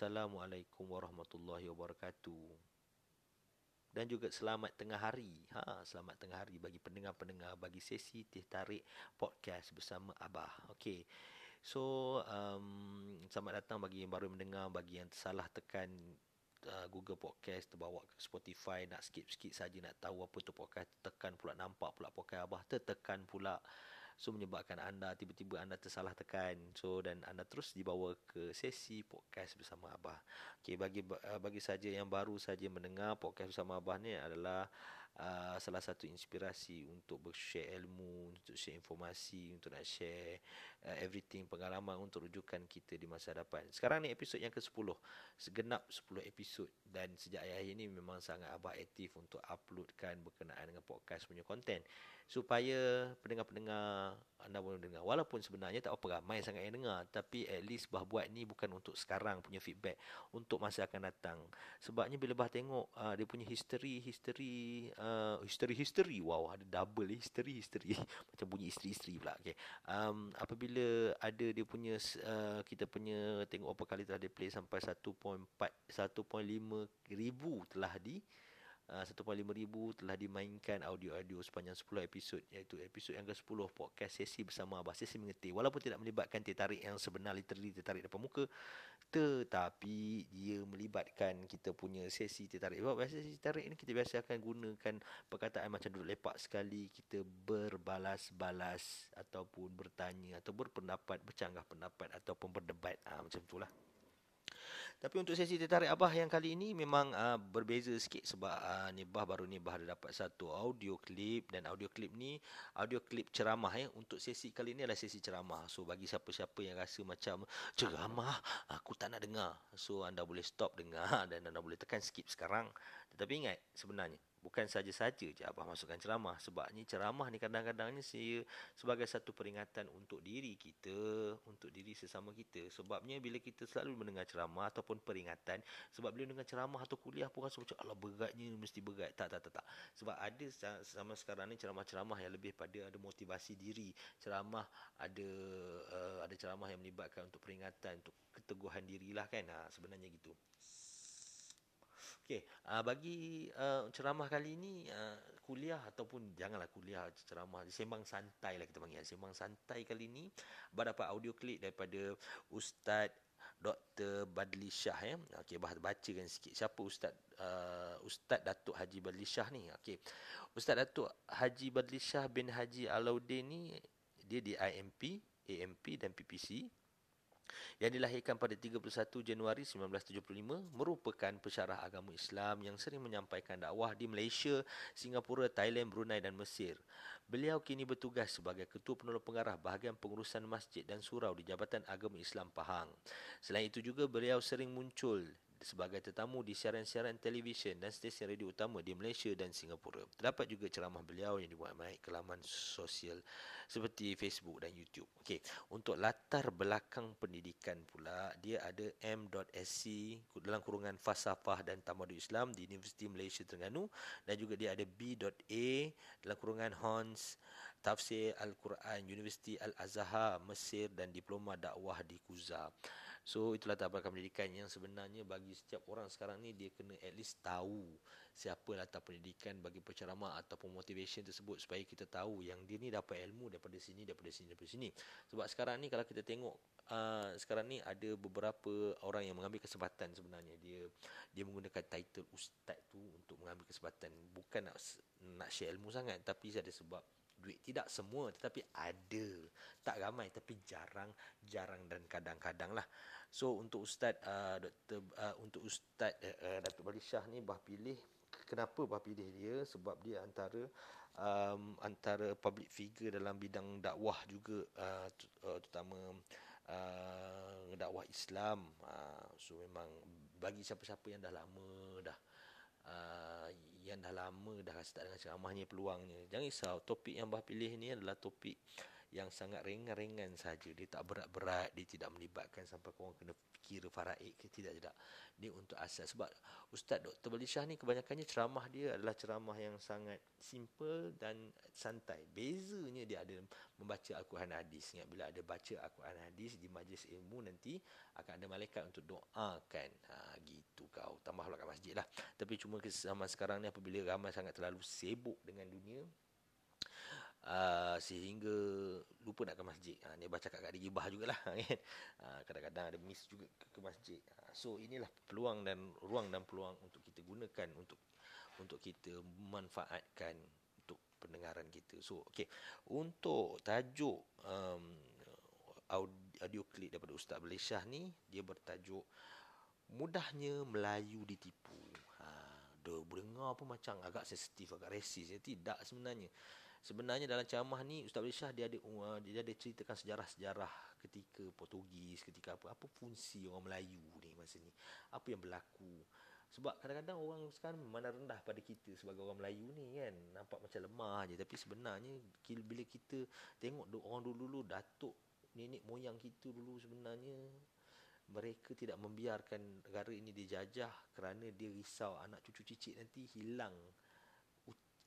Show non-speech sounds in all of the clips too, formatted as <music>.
Assalamualaikum warahmatullahi wabarakatuh. Dan juga selamat tengah hari. Ha, selamat tengah hari bagi pendengar-pendengar bagi sesi teh tarik podcast bersama Abah. Okey. So, um, selamat datang bagi yang baru mendengar, bagi yang salah tekan uh, Google Podcast terbawa ke Spotify nak skip-skip saja nak tahu apa tu podcast tekan pula nampak pula podcast Abah tertekan pula So menyebabkan anda tiba-tiba anda tersalah tekan. So dan anda terus dibawa ke sesi podcast bersama Abah. Okey bagi uh, bagi saja yang baru saja mendengar podcast bersama Abah ni adalah uh, salah satu inspirasi untuk bershare ilmu, untuk share informasi, untuk nak share uh, everything pengalaman untuk rujukan kita di masa depan. Sekarang ni episod yang ke-10. Segenap 10 episod. Dan sejak ayah ini memang sangat Abah aktif untuk uploadkan berkenaan dengan podcast punya konten supaya pendengar-pendengar anda boleh dengar. Walaupun sebenarnya tak apa ramai sangat yang dengar. Tapi at least bah buat ni bukan untuk sekarang punya feedback untuk masa akan datang. Sebabnya bila bah tengok uh, dia punya history history uh, history history. Wow ada double history history. <laughs> Macam bunyi isteri-isteri pula okey um, apabila ada dia punya uh, kita punya tengok apa kali telah dia play sampai 1.4 1.5 ribu telah di uh, 1.5 ribu telah dimainkan audio-audio sepanjang 10 episod iaitu episod yang ke-10 podcast sesi bersama Abah Sesi Mengerti walaupun tidak melibatkan tertarik yang sebenar literally tertarik depan muka tetapi dia melibatkan kita punya sesi tertarik. Sebab biasa sesi tertarik ni kita biasa akan gunakan perkataan macam duduk lepak sekali kita berbalas-balas ataupun bertanya atau berpendapat bercanggah pendapat ataupun berdebat. Ha, macam itulah tapi untuk sesi tertarik Abah yang kali ini memang uh, berbeza sikit sebab uh, ni Bah baru ni Bah ada dapat satu audio klip dan audio klip ni audio klip ceramah ya untuk sesi kali ini adalah sesi ceramah. So bagi siapa-siapa yang rasa macam ceramah aku tak nak dengar. So anda boleh stop dengar <laughs> dan anda boleh tekan skip sekarang. Tetapi ingat sebenarnya bukan saja-saja je Abah masukkan ceramah. Sebab ni ceramah ni kadang-kadang ni saya sebagai satu peringatan untuk diri kita untuk diri sesama kita. Sebabnya bila kita selalu mendengar ceramah ataupun peringatan sebab bila dengar ceramah atau kuliah pun rasa macam Allah beratnya mesti berat. Tak tak tak tak. Sebab ada sama sekarang ni ceramah-ceramah yang lebih pada ada motivasi diri. Ceramah ada uh, ada ceramah yang melibatkan untuk peringatan untuk keteguhan dirilah kan. Ha, sebenarnya gitu Okey, uh, bagi uh, ceramah kali ini uh, kuliah ataupun janganlah kuliah ceramah sembang santai lah kita panggil. Sembang santai kali ini abah dapat audio klip daripada Ustaz Dr. Badli Shah ya. Okey, bah bacakan sikit siapa Ustaz uh, Ustaz Datuk Haji Badli Shah ni. Okey. Ustaz Datuk Haji Badli Shah bin Haji Alauddin ni dia di IMP, AMP dan PPC yang dilahirkan pada 31 Januari 1975 merupakan pensyarah agama Islam yang sering menyampaikan dakwah di Malaysia, Singapura, Thailand, Brunei dan Mesir. Beliau kini bertugas sebagai Ketua Penolong Pengarah Bahagian Pengurusan Masjid dan Surau di Jabatan Agama Islam Pahang. Selain itu juga beliau sering muncul sebagai tetamu di siaran-siaran televisyen dan stesen radio utama di Malaysia dan Singapura. Terdapat juga ceramah beliau yang dibuat naik ke laman sosial seperti Facebook dan YouTube. Okey, untuk latar belakang pendidikan pula, dia ada M.SC dalam kurungan Falsafah dan Tamadun Islam di Universiti Malaysia Terengganu dan juga dia ada B.A dalam kurungan Hons Tafsir Al-Quran Universiti Al-Azhar Mesir dan diploma dakwah di Kuza. So itulah belakang pendidikan yang sebenarnya bagi setiap orang sekarang ni dia kena at least tahu siapa latar pendidikan bagi penceramah ataupun motivation tersebut supaya kita tahu yang dia ni dapat ilmu daripada sini daripada sini daripada sini. Sebab sekarang ni kalau kita tengok uh, sekarang ni ada beberapa orang yang mengambil kesempatan sebenarnya dia dia menggunakan title ustaz tu untuk mengambil kesempatan bukan nak nak share ilmu sangat tapi ada sebab duit. Tidak semua tetapi ada. Tak ramai tapi jarang jarang dan kadang-kadang lah. So untuk ustaz uh, doktor uh, untuk ustaz uh, Datuk Bali Shah ni bah pilih kenapa bah pilih dia? Sebab dia antara um, antara public figure dalam bidang dakwah juga uh, uh terutama uh, dakwah Islam. Uh, so memang bagi siapa-siapa yang dah lama dah uh, yang dah lama dah rasa tak dengan ceramahnya peluangnya. Jangan risau, topik yang bah pilih ni adalah topik yang sangat ringan-ringan saja. Dia tak berat-berat, dia tidak melibatkan sampai korang kena kira faraid ke tidak tidak. Dia untuk asas sebab Ustaz Dr. Balishah ni kebanyakannya ceramah dia adalah ceramah yang sangat simple dan santai. Bezanya dia ada membaca Al-Quran hadis. Ingat bila ada baca Al-Quran hadis di majlis ilmu nanti akan ada malaikat untuk doakan. Ha gitu kau. Tambah kat masjid lah. Tapi cuma zaman sekarang ni apabila ramai sangat terlalu sibuk dengan dunia uh, sehingga lupa nak ke masjid. Ha, ni baca kat ada gibah jugalah <laughs> kan. Uh, kadang-kadang ada miss juga ke, ke masjid. Uh, so inilah peluang dan ruang dan peluang untuk kita gunakan untuk untuk kita manfaatkan untuk pendengaran kita. So okey, untuk tajuk um, audio klip daripada Ustaz Malaysia ni dia bertajuk mudahnya Melayu ditipu. Ha, dia berdengar pun macam agak sensitif, agak resis. Ya, tidak sebenarnya. Sebenarnya dalam ceramah ni Ustaz Syah dia ada uh, dia ada ceritakan sejarah-sejarah ketika Portugis, ketika apa apa fungsi orang Melayu ni masa ni. Apa yang berlaku. Sebab kadang-kadang orang sekarang memandang rendah pada kita sebagai orang Melayu ni kan. Nampak macam lemah je tapi sebenarnya bila kita tengok orang dulu-dulu datuk nenek moyang kita dulu sebenarnya mereka tidak membiarkan negara ini dijajah kerana dia risau anak cucu cicit nanti hilang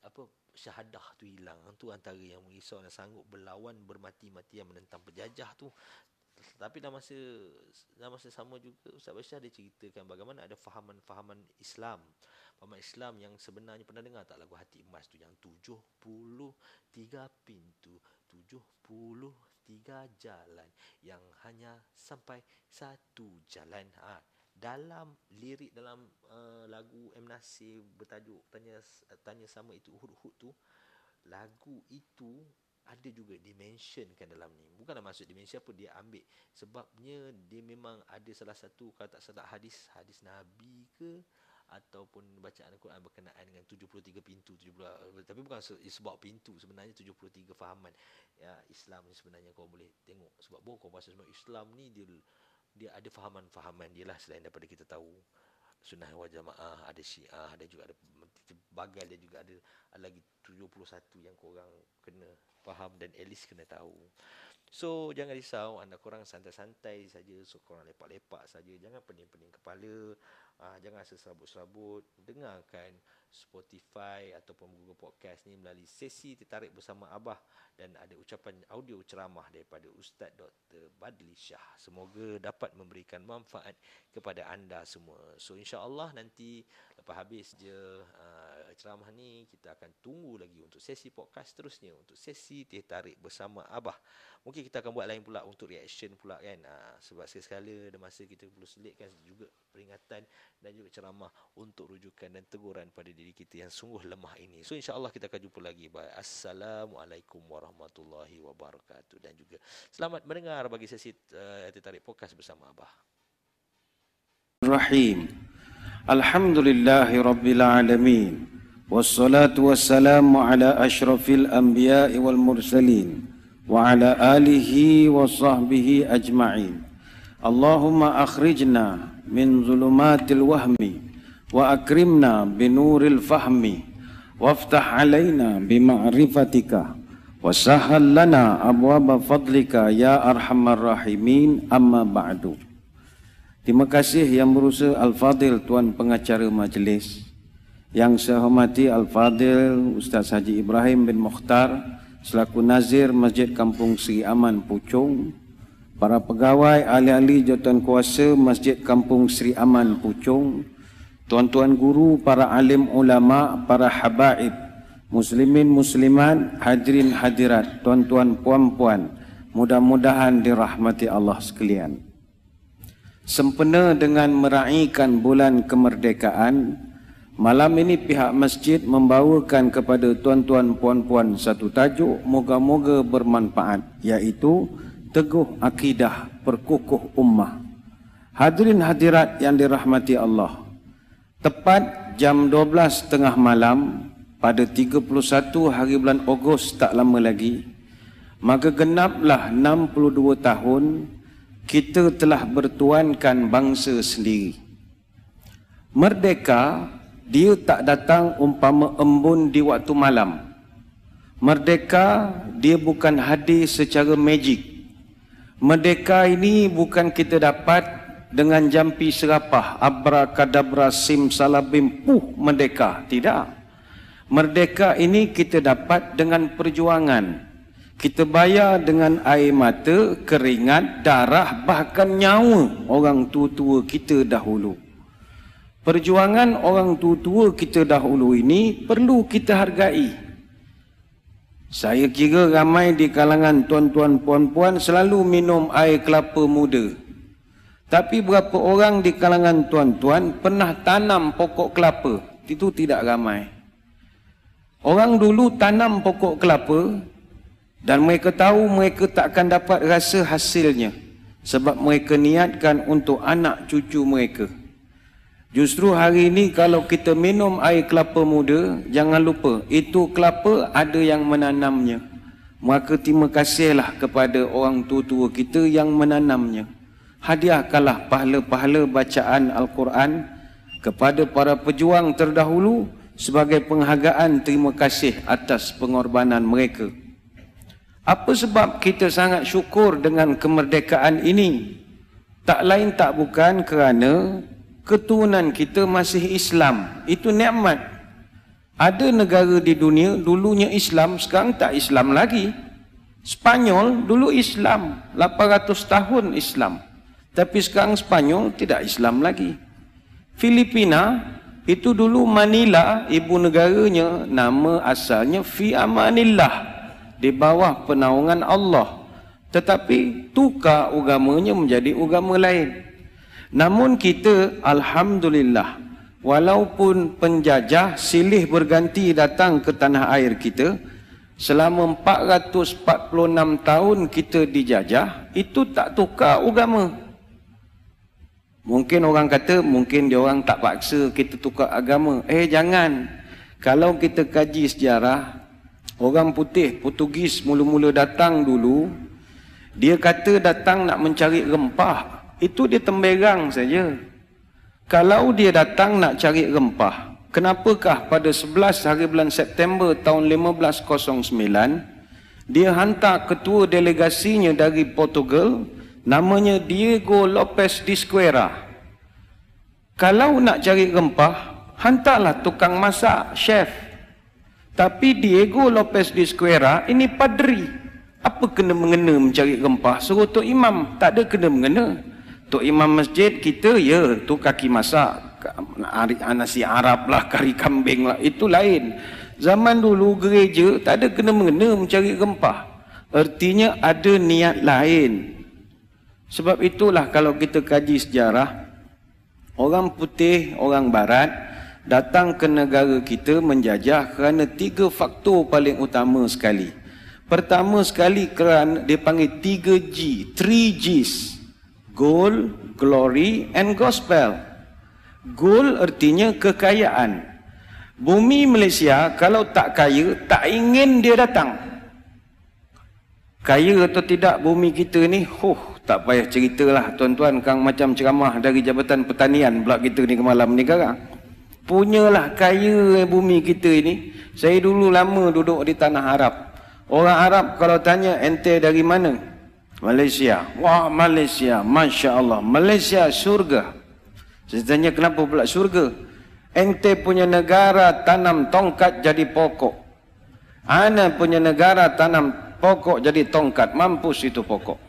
apa syahadah tu hilang. Tu antara yang merisau dan sanggup berlawan bermati-matian menentang penjajah tu. Tapi dalam masa dalam masa sama juga Ustaz Bashar dia ceritakan bagaimana ada fahaman-fahaman Islam. Fahaman Islam yang sebenarnya pernah dengar tak lagu hati emas tu? Yang 73 pintu 73 jalan yang hanya sampai satu jalan. Ha dalam lirik dalam uh, lagu M. Nasir bertajuk tanya tanya sama itu huruf tu lagu itu ada juga dimensionkan dalam ni. Bukanlah maksud dimension apa dia ambil. Sebabnya dia memang ada salah satu kalau tak salah hadis hadis nabi ke ataupun bacaan Al-Quran berkenaan dengan 73 pintu 70 tapi bukan sebab pintu sebenarnya 73 fahaman. Ya Islam ni sebenarnya kau boleh tengok. Sebab bukan kau pasal semua Islam ni dia dia ada fahaman-fahaman dia lah selain daripada kita tahu. Sunnah wal jamaah ada syiah ada juga ada bagal dia juga ada, ada lagi 71 yang korang kena faham dan at least kena tahu. So jangan risau anda korang santai-santai saja so korang lepak-lepak saja jangan pening-pening kepala uh, jangan serabut-serabut dengarkan Spotify ataupun Google Podcast ni melalui sesi tertarik bersama Abah dan ada ucapan audio ceramah daripada Ustaz Dr. Badli Shah. Semoga dapat memberikan manfaat kepada anda semua. So insya-Allah nanti lepas habis je uh, ceramah ni kita akan tunggu lagi untuk sesi podcast terusnya untuk sesi tertarik bersama Abah. Mungkin kita akan buat lain pula untuk reaction pula kan. Uh, sebab sekali ada masa kita perlu selitkan juga peringatan dan juga ceramah untuk rujukan dan teguran pada diri kita yang sungguh lemah ini. So insya-Allah kita akan jumpa lagi. Bye. Assalamualaikum warahmatullahi wabarakatuh dan juga selamat mendengar bagi sesi uh, tarik podcast bersama Abah. Rahim. Alhamdulillahi rabbil alamin. والصلاة والسلام على أشرف الأنبياء والمرسلين وعلى آله وصحبه أجمعين اللهم أخرجنا من ظلمات الوهم وأكرمنا بنور الفهم وافتح علينا بمعرفتك وسهل لنا أبواب فضلك يا أرحم الراحمين أما بعد Terima kasih yang berusaha Al-Fadil Tuan Pengacara Majlis. Yang saya hormati Al-Fadil Ustaz Haji Ibrahim bin Mukhtar Selaku Nazir Masjid Kampung Sri Aman Puchong Para pegawai ahli-ahli jawatan kuasa Masjid Kampung Sri Aman Puchong tuan-tuan guru, para alim ulama, para habaib, muslimin muslimat, hadirin hadirat, tuan-tuan puan-puan, mudah-mudahan dirahmati Allah sekalian. Sempena dengan meraihkan bulan kemerdekaan, malam ini pihak masjid membawakan kepada tuan-tuan puan-puan satu tajuk moga-moga bermanfaat iaitu teguh akidah perkukuh ummah. Hadirin hadirat yang dirahmati Allah, Tepat jam 12 tengah malam pada 31 hari bulan Ogos tak lama lagi maka genaplah 62 tahun kita telah bertuankan bangsa sendiri. Merdeka dia tak datang umpama embun di waktu malam. Merdeka dia bukan hadir secara magic. Merdeka ini bukan kita dapat dengan jampi serapah, abrakadabra sim salabim puh merdeka. Tidak. Merdeka ini kita dapat dengan perjuangan. Kita bayar dengan air mata, keringat, darah, bahkan nyawa orang tua-tua kita dahulu. Perjuangan orang tua-tua kita dahulu ini perlu kita hargai. Saya kira ramai di kalangan tuan-tuan puan-puan selalu minum air kelapa muda. Tapi berapa orang di kalangan tuan-tuan pernah tanam pokok kelapa? Itu tidak ramai. Orang dulu tanam pokok kelapa dan mereka tahu mereka tak akan dapat rasa hasilnya sebab mereka niatkan untuk anak cucu mereka. Justru hari ini kalau kita minum air kelapa muda, jangan lupa itu kelapa ada yang menanamnya. Maka terima kasihlah kepada orang tua-tua kita yang menanamnya. Hadiahkanlah pahala-pahala bacaan Al-Quran kepada para pejuang terdahulu sebagai penghargaan terima kasih atas pengorbanan mereka. Apa sebab kita sangat syukur dengan kemerdekaan ini? Tak lain tak bukan kerana keturunan kita masih Islam. Itu nikmat. Ada negara di dunia dulunya Islam, sekarang tak Islam lagi. Spanyol dulu Islam, 800 tahun Islam. Tapi sekarang Spanyol tidak Islam lagi. Filipina itu dulu Manila, ibu negaranya, nama asalnya Fi Amanillah. Di bawah penaungan Allah. Tetapi tukar agamanya menjadi agama lain. Namun kita Alhamdulillah Walaupun penjajah silih berganti datang ke tanah air kita Selama 446 tahun kita dijajah Itu tak tukar agama. Mungkin orang kata Mungkin dia orang tak paksa kita tukar agama. Eh jangan. Kalau kita kaji sejarah Orang putih Portugis mula-mula datang dulu Dia kata datang nak mencari rempah itu dia temberang saja. Kalau dia datang nak cari rempah, kenapakah pada 11 hari bulan September tahun 1509, dia hantar ketua delegasinya dari Portugal, namanya Diego Lopes de Esquera. Kalau nak cari rempah, hantarlah tukang masak, chef. Tapi Diego Lopes de Esquera ini padri. Apa kena mengena mencari rempah? Suruh Tok Imam, tak ada kena mengena. Tok imam masjid kita ya tu kaki masak. Nasi Arab lah <laughs> kari kambing lah itu lain. Zaman dulu gereja tak ada kena mengena mencari rempah. Artinya ada niat lain. Sebab itulah kalau kita kaji sejarah orang putih orang barat datang ke negara kita menjajah kerana tiga faktor paling utama sekali. Pertama sekali kerana dia panggil 3G 3Gs Gold, glory and gospel. Gold artinya kekayaan. Bumi Malaysia kalau tak kaya, tak ingin dia datang. Kaya atau tidak bumi kita ni, huh, tak payah ceritalah tuan-tuan kang macam ceramah dari Jabatan Pertanian pula kita ni ke malam ni sekarang. Punyalah kaya bumi kita ini. Saya dulu lama duduk di tanah Arab. Orang Arab kalau tanya ente dari mana? Malaysia. Wah, Malaysia. Masya Allah. Malaysia surga. Saya tanya kenapa pula surga? Ente punya negara tanam tongkat jadi pokok. Ana punya negara tanam pokok jadi tongkat. Mampus itu pokok.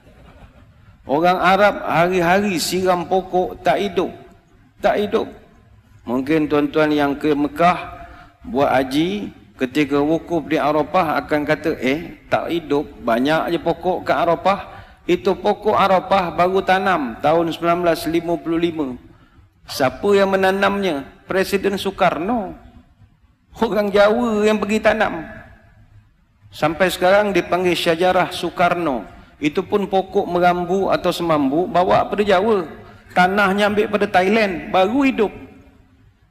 Orang Arab hari-hari siram pokok tak hidup. Tak hidup. Mungkin tuan-tuan yang ke Mekah buat haji ketika wukuf di Arafah akan kata eh tak hidup banyak je pokok ke Arafah itu pokok Arafah baru tanam tahun 1955. Siapa yang menanamnya? Presiden Soekarno. Orang Jawa yang pergi tanam. Sampai sekarang dipanggil syajarah Soekarno. Itu pun pokok merambu atau semambu bawa pada Jawa. Tanahnya ambil pada Thailand. Baru hidup.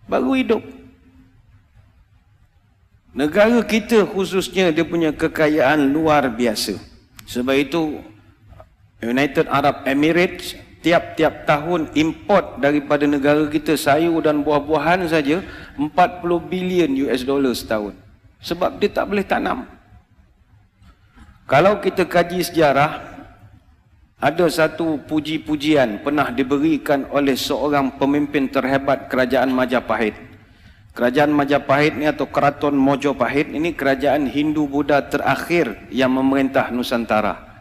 Baru hidup. Negara kita khususnya dia punya kekayaan luar biasa. Sebab itu United Arab Emirates tiap-tiap tahun import daripada negara kita sayur dan buah-buahan saja 40 bilion US dollar setahun. Sebab dia tak boleh tanam. Kalau kita kaji sejarah, ada satu puji-pujian pernah diberikan oleh seorang pemimpin terhebat kerajaan Majapahit. Kerajaan Majapahit ni atau Keraton Mojopahit ini kerajaan Hindu-Buddha terakhir yang memerintah Nusantara.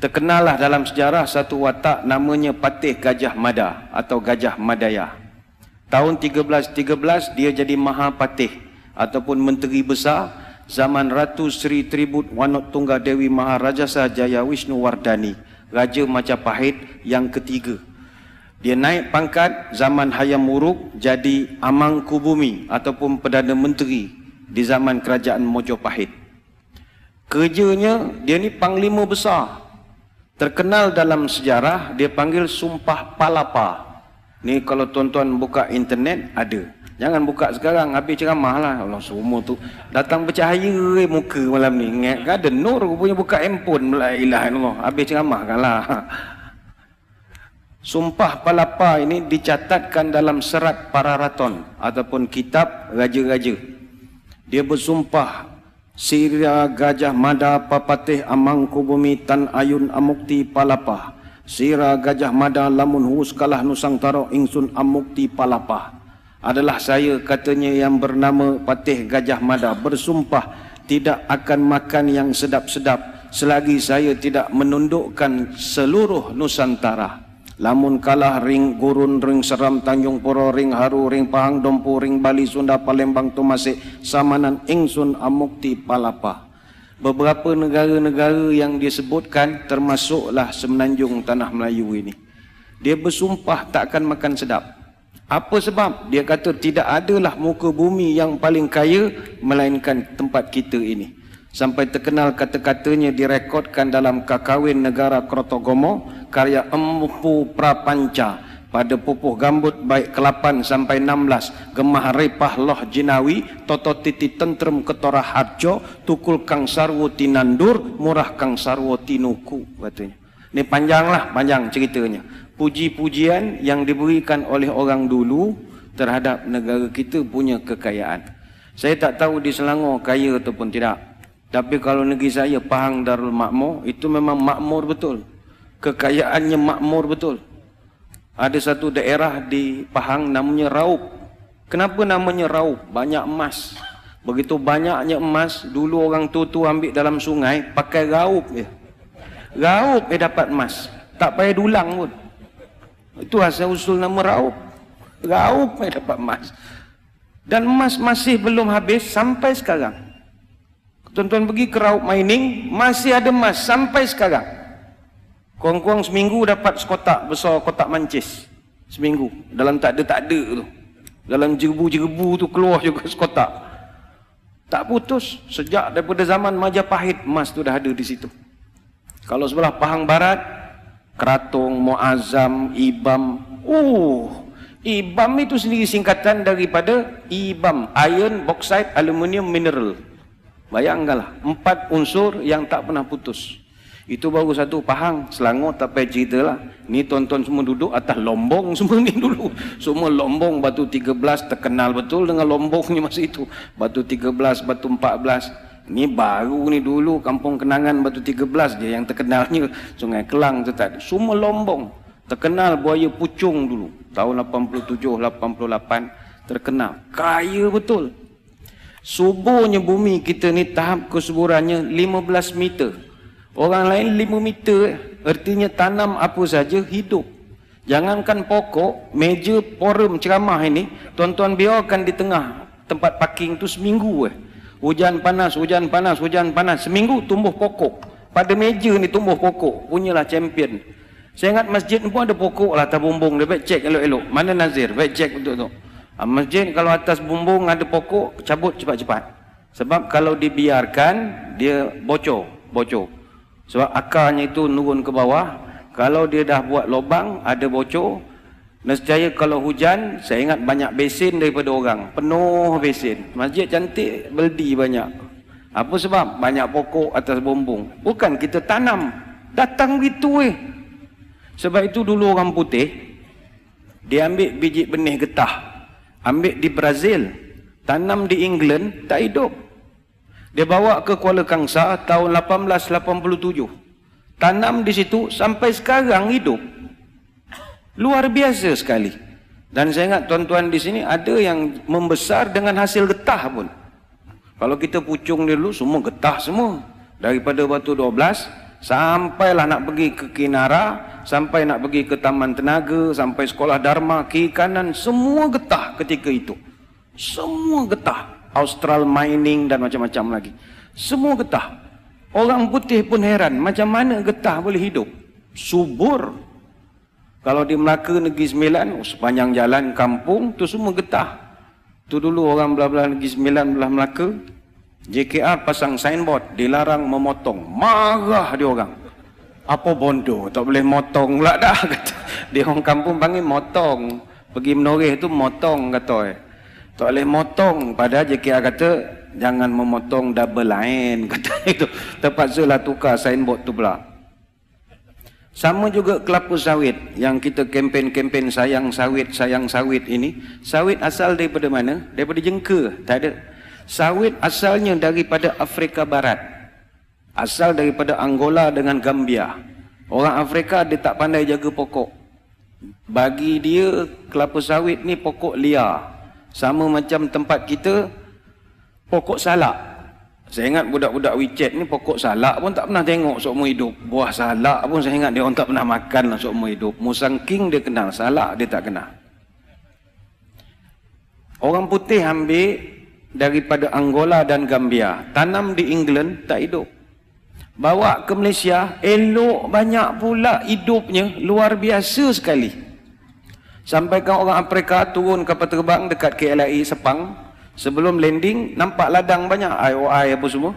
Terkenallah dalam sejarah satu watak namanya Patih Gajah Mada atau Gajah Madaya. Tahun 1313 dia jadi Mahapatih ataupun Menteri Besar zaman Ratu Sri Tribut Wanot Tunggal Dewi Maharajasa Jaya Wisnu Wardani, Raja Majapahit yang ketiga. Dia naik pangkat zaman Hayam Wuruk jadi Amangku Bumi ataupun Perdana Menteri di zaman Kerajaan Mojopahit. Kerjanya dia ni panglima besar terkenal dalam sejarah dia panggil sumpah palapa. Ni kalau tuan-tuan buka internet ada. Jangan buka sekarang habis ceramah lah. Allah semua tu. Datang bercahaya muka malam ni. Ingat kan ada nur punya buka handphone la ilaha illallah. Habis ceramah kan lah. <laughs> Sumpah palapa ini dicatatkan dalam serat para raton ataupun kitab raja-raja. Dia bersumpah Sirya Gajah Mada Papatih Amangku Bumi Tan Ayun Amukti Palapa. Sira Gajah Mada Lamun Hus Kalah Nusantara Ingsun Amukti Palapa. Adalah saya katanya yang bernama Patih Gajah Mada. Bersumpah tidak akan makan yang sedap-sedap Selagi saya tidak menundukkan seluruh Nusantara Lamun kalah ring gurun ring seram Tanjung Puro ring haru ring pahang dompu ring Bali Sunda Palembang Tumasik samanan ingsun amukti palapa. Beberapa negara-negara yang disebutkan termasuklah semenanjung tanah Melayu ini. Dia bersumpah tak akan makan sedap. Apa sebab? Dia kata tidak adalah muka bumi yang paling kaya melainkan tempat kita ini sampai terkenal kata-katanya direkodkan dalam kakawin negara Krotogomo karya Empu Prapanca. Pada pupuh gambut baik ke-8 sampai 16 gemah repah loh jinawi toto titi tentrem ketorah harjo tukul kang sarwo tinandur murah kang sarwo tinuku katanya. Ini panjanglah panjang ceritanya. Puji-pujian yang diberikan oleh orang dulu terhadap negara kita punya kekayaan. Saya tak tahu di Selangor kaya ataupun tidak tapi kalau negeri saya Pahang Darul Makmur itu memang makmur betul. Kekayaannya makmur betul. Ada satu daerah di Pahang namanya Raup. Kenapa namanya Raup? Banyak emas. Begitu banyaknya emas, dulu orang tua-tua ambil dalam sungai pakai raup je. Raup dia dapat emas. Tak payah dulang pun. Itu asal usul nama raup. Raup dia dapat emas. Dan emas masih belum habis sampai sekarang. Tuan-tuan pergi ke Raup Mining, masih ada emas sampai sekarang. Kurang-kurang seminggu dapat sekotak besar kotak mancis. Seminggu. Dalam tak ada tak ada tu. Dalam jerebu-jerebu tu keluar juga sekotak. Tak putus. Sejak daripada zaman Majapahit, emas tu dah ada di situ. Kalau sebelah Pahang Barat, Keratung, Muazzam, Ibam. Oh, Ibam itu sendiri singkatan daripada Ibam. Iron, Bauxite, Aluminium, Mineral. Bayangkanlah, empat unsur yang tak pernah putus. Itu baru satu Pahang, Selangor tak payah cerita lah. Ni tuan-tuan semua duduk atas lombong <laughs> semua ni dulu. Semua lombong batu 13 terkenal betul dengan lombongnya masa itu. Batu 13, batu 14. Ni baru ni dulu kampung kenangan batu 13 dia yang terkenalnya. Sungai Kelang tu tak Semua lombong. Terkenal buaya pucung dulu. Tahun 87, 88 terkenal. Kaya betul. Suburnya bumi kita ni tahap kesuburannya 15 meter. Orang lain 5 meter. Artinya tanam apa saja hidup. Jangankan pokok, meja forum ceramah ini, tuan-tuan biarkan di tengah tempat parking tu seminggu eh. Hujan panas, hujan panas, hujan panas. Seminggu tumbuh pokok. Pada meja ni tumbuh pokok. Punyalah champion. Saya ingat masjid pun ada pokok lah tabumbung. Dia baik cek elok-elok. Mana Nazir? Baik cek untuk tu. Ah, masjid kalau atas bumbung ada pokok, cabut cepat-cepat. Sebab kalau dibiarkan, dia bocor. bocor. Sebab akarnya itu nurun ke bawah. Kalau dia dah buat lubang, ada bocor. Nescaya kalau hujan, saya ingat banyak besin daripada orang. Penuh besin. Masjid cantik, beldi banyak. Apa sebab? Banyak pokok atas bumbung. Bukan kita tanam. Datang begitu eh. Sebab itu dulu orang putih, dia ambil biji benih getah ambil di Brazil, tanam di England, tak hidup. Dia bawa ke Kuala Kangsa tahun 1887. Tanam di situ sampai sekarang hidup. Luar biasa sekali. Dan saya ingat tuan-tuan di sini ada yang membesar dengan hasil getah pun. Kalau kita pucung dulu semua getah semua. Daripada batu 12 sampailah nak pergi ke Kinara, sampai nak pergi ke Taman Tenaga, sampai sekolah Dharma, kiri kanan semua getah ketika itu. Semua getah. Austral mining dan macam-macam lagi. Semua getah. Orang putih pun heran macam mana getah boleh hidup. Subur, kalau di Melaka Negeri Sembilan, oh, sepanjang jalan kampung, tu semua getah. Tu dulu orang belah-belah Negeri Sembilan belah Melaka, JKR pasang signboard, dilarang memotong. Marah dia orang. Apa bondo, tak boleh motong pula dah. <laughs> Kata. Dia orang kampung panggil motong. Pergi menoreh tu motong kata. Eh. Tak boleh motong. Padahal JKR kata, jangan memotong double line. <laughs> Kata itu. Terpaksa lah tukar signboard tu pula. Sama juga kelapa sawit yang kita kempen-kempen sayang sawit, sayang sawit ini. Sawit asal daripada mana? Daripada jengka. Tak ada. Sawit asalnya daripada Afrika Barat. Asal daripada Angola dengan Gambia. Orang Afrika dia tak pandai jaga pokok. Bagi dia kelapa sawit ni pokok liar. Sama macam tempat kita pokok salak. Saya ingat budak-budak WeChat ni pokok salak pun tak pernah tengok seumur hidup. Buah salak pun saya ingat dia orang tak pernah makan lah seumur hidup. Musang King dia kenal, salak dia tak kenal. Orang putih ambil daripada Angola dan Gambia. Tanam di England tak hidup. Bawa ke Malaysia, elok banyak pula hidupnya, luar biasa sekali. Sampai kan orang Afrika turun kapal terbang dekat KLIA Sepang, Sebelum landing, nampak ladang banyak IOI apa semua.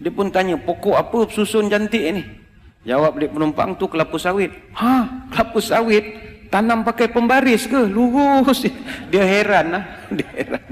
Dia pun tanya, pokok apa susun cantik ni? Jawab dia penumpang tu kelapa sawit. Ha, kelapa sawit? Tanam pakai pembaris ke? Lurus. <laughs> Dia heran lah. <laughs> Dia heran.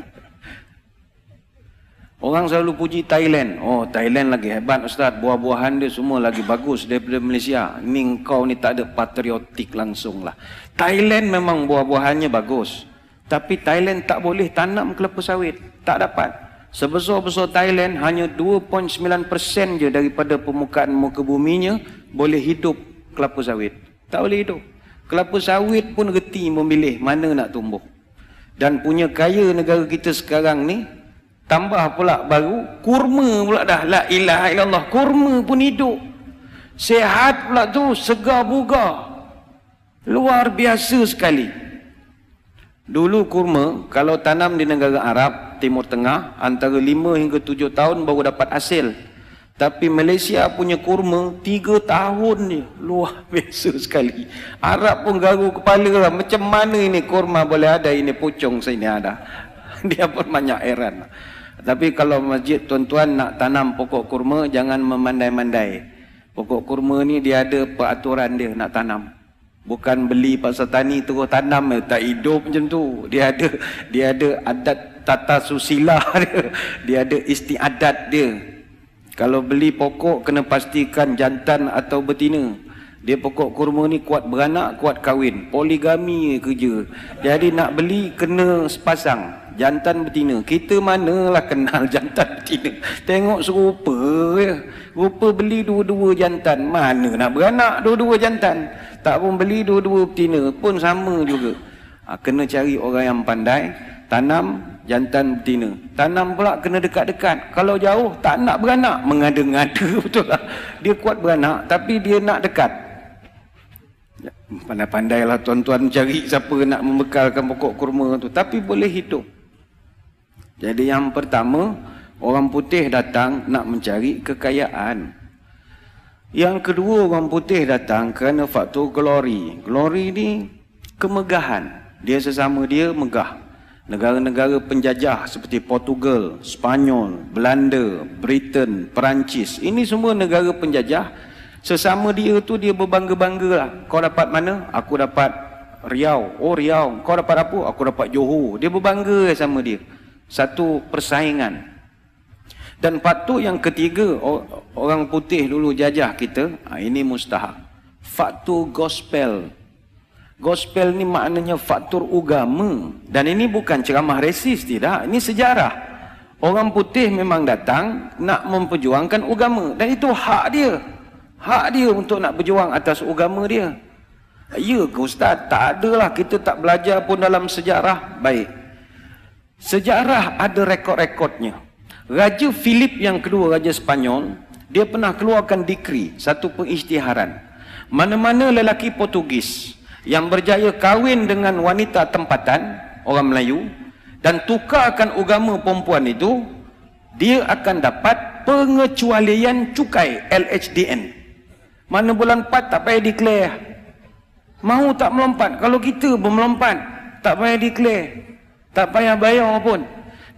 Orang selalu puji Thailand. Oh, Thailand lagi hebat Ustaz. Buah-buahan dia semua lagi bagus daripada Malaysia. Ni kau ni tak ada patriotik langsung lah. Thailand memang buah-buahannya bagus. Tapi Thailand tak boleh tanam kelapa sawit. Tak dapat. Sebesar-besar Thailand hanya 2.9% je daripada permukaan muka buminya boleh hidup kelapa sawit. Tak boleh hidup. Kelapa sawit pun reti memilih mana nak tumbuh. Dan punya kaya negara kita sekarang ni tambah pula baru kurma pula dah la ilaha illallah kurma pun hidup sehat pula tu segar bugar luar biasa sekali Dulu kurma, kalau tanam di negara Arab, Timur Tengah, antara 5 hingga 7 tahun baru dapat hasil. Tapi Malaysia punya kurma, 3 tahun ni. Luar <laughs> biasa sekali. Arab pun garu kepala lah. Macam mana ini kurma boleh ada, ini pucung sini ada. <laughs> Dia pun banyak heran. Tapi kalau masjid tuan-tuan nak tanam pokok kurma, jangan memandai-mandai. Pokok kurma ni dia ada peraturan dia nak tanam. Bukan beli pasal tani terus tanam tak hidup macam tu. Dia ada dia ada adat tata susila <laughs> dia. Dia ada istiadat dia. Kalau beli pokok kena pastikan jantan atau betina. Dia pokok kurma ni kuat beranak, kuat kahwin. Poligami kerja. Jadi nak beli kena sepasang jantan betina. Kita manalah kenal <laughs> jantan betina. Tengok serupa ya. Rupa beli dua-dua jantan. Mana nak beranak dua-dua jantan? Tak pun beli dua-dua betina. Pun sama juga. Ha, kena cari orang yang pandai tanam jantan betina. Tanam pula kena dekat-dekat. Kalau jauh tak nak beranak. Mengada-ngada <laughs> betul lah dia kuat beranak tapi dia nak dekat. Ya, pandai-pandailah tuan-tuan cari siapa nak membekalkan pokok kurma tu. Tapi boleh hidup jadi yang pertama orang putih datang nak mencari kekayaan yang kedua orang putih datang kerana faktor glory. Glory ni kemegahan. Dia sesama dia megah. Negara-negara penjajah seperti Portugal, Spanyol, Belanda, Britain, Perancis. Ini semua negara penjajah. Sesama dia tu dia berbangga-bangga lah. Kau dapat mana? Aku dapat Riau. Oh Riau. Kau dapat apa? Aku dapat Johor. Dia berbangga sama dia. Satu persaingan. Dan faktor yang ketiga, orang putih dulu jajah kita, ha, ini mustahak. Faktor gospel. Gospel ni maknanya faktor agama. Dan ini bukan ceramah resis, tidak. Ini sejarah. Orang putih memang datang nak memperjuangkan agama dan itu hak dia. Hak dia untuk nak berjuang atas agama dia. Ya ke Ustaz? Tak adalah kita tak belajar pun dalam sejarah. Baik. Sejarah ada rekod-rekodnya. Raja Philip yang kedua, Raja Spanyol, dia pernah keluarkan dikri, satu pengisytiharan. Mana-mana lelaki Portugis yang berjaya kahwin dengan wanita tempatan, orang Melayu, dan tukarkan agama perempuan itu dia akan dapat pengecualian cukai LHDN mana bulan 4 tak payah declare mau tak melompat kalau kita pun melompat tak payah declare tak payah bayar pun.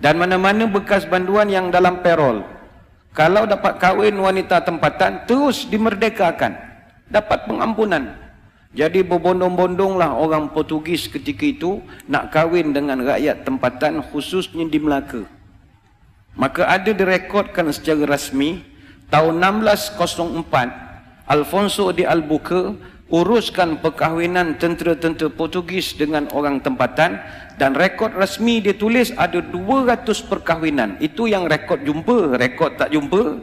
Dan mana-mana bekas banduan yang dalam perol kalau dapat kahwin wanita tempatan terus dimerdekakan. Dapat pengampunan. Jadi berbondong-bondonglah orang Portugis ketika itu nak kahwin dengan rakyat tempatan khususnya di Melaka. Maka ada direkodkan secara rasmi tahun 1604 Alfonso de Albuquerque uruskan perkahwinan tentera-tentera Portugis dengan orang tempatan dan rekod rasmi dia tulis ada 200 perkahwinan. Itu yang rekod jumpa, rekod tak jumpa.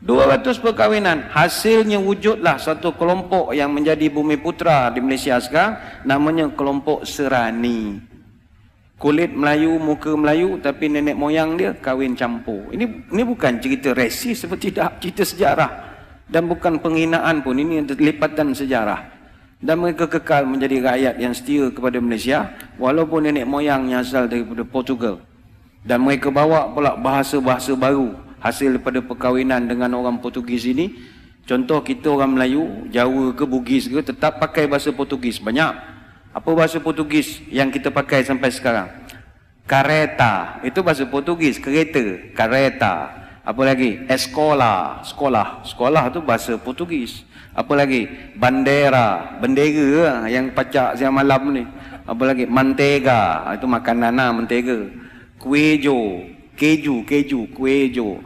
200 perkahwinan. Hasilnya wujudlah satu kelompok yang menjadi bumi putra di Malaysia sekarang namanya kelompok Serani. Kulit Melayu muka Melayu tapi nenek moyang dia kahwin campur. Ini ini bukan cerita resis seperti <laughs> tidak cerita sejarah dan bukan penghinaan pun ini lipatan sejarah. Dan mereka kekal menjadi rakyat yang setia kepada Malaysia walaupun nenek moyangnya asal daripada Portugal. Dan mereka bawa pula bahasa-bahasa baru hasil daripada perkahwinan dengan orang Portugis ini. Contoh kita orang Melayu Jawa ke Bugis ke tetap pakai bahasa Portugis banyak. Apa bahasa Portugis yang kita pakai sampai sekarang? Kareta. Itu bahasa Portugis kereta. Kareta apa lagi? Escola sekolah. Sekolah. Tu bahasa Portugis. Apa lagi? Bandera. Bendera yang pacak siang malam ni. Apa lagi? Mantega. Itu makanan lah mentega kuejo. Keju keju kuejo.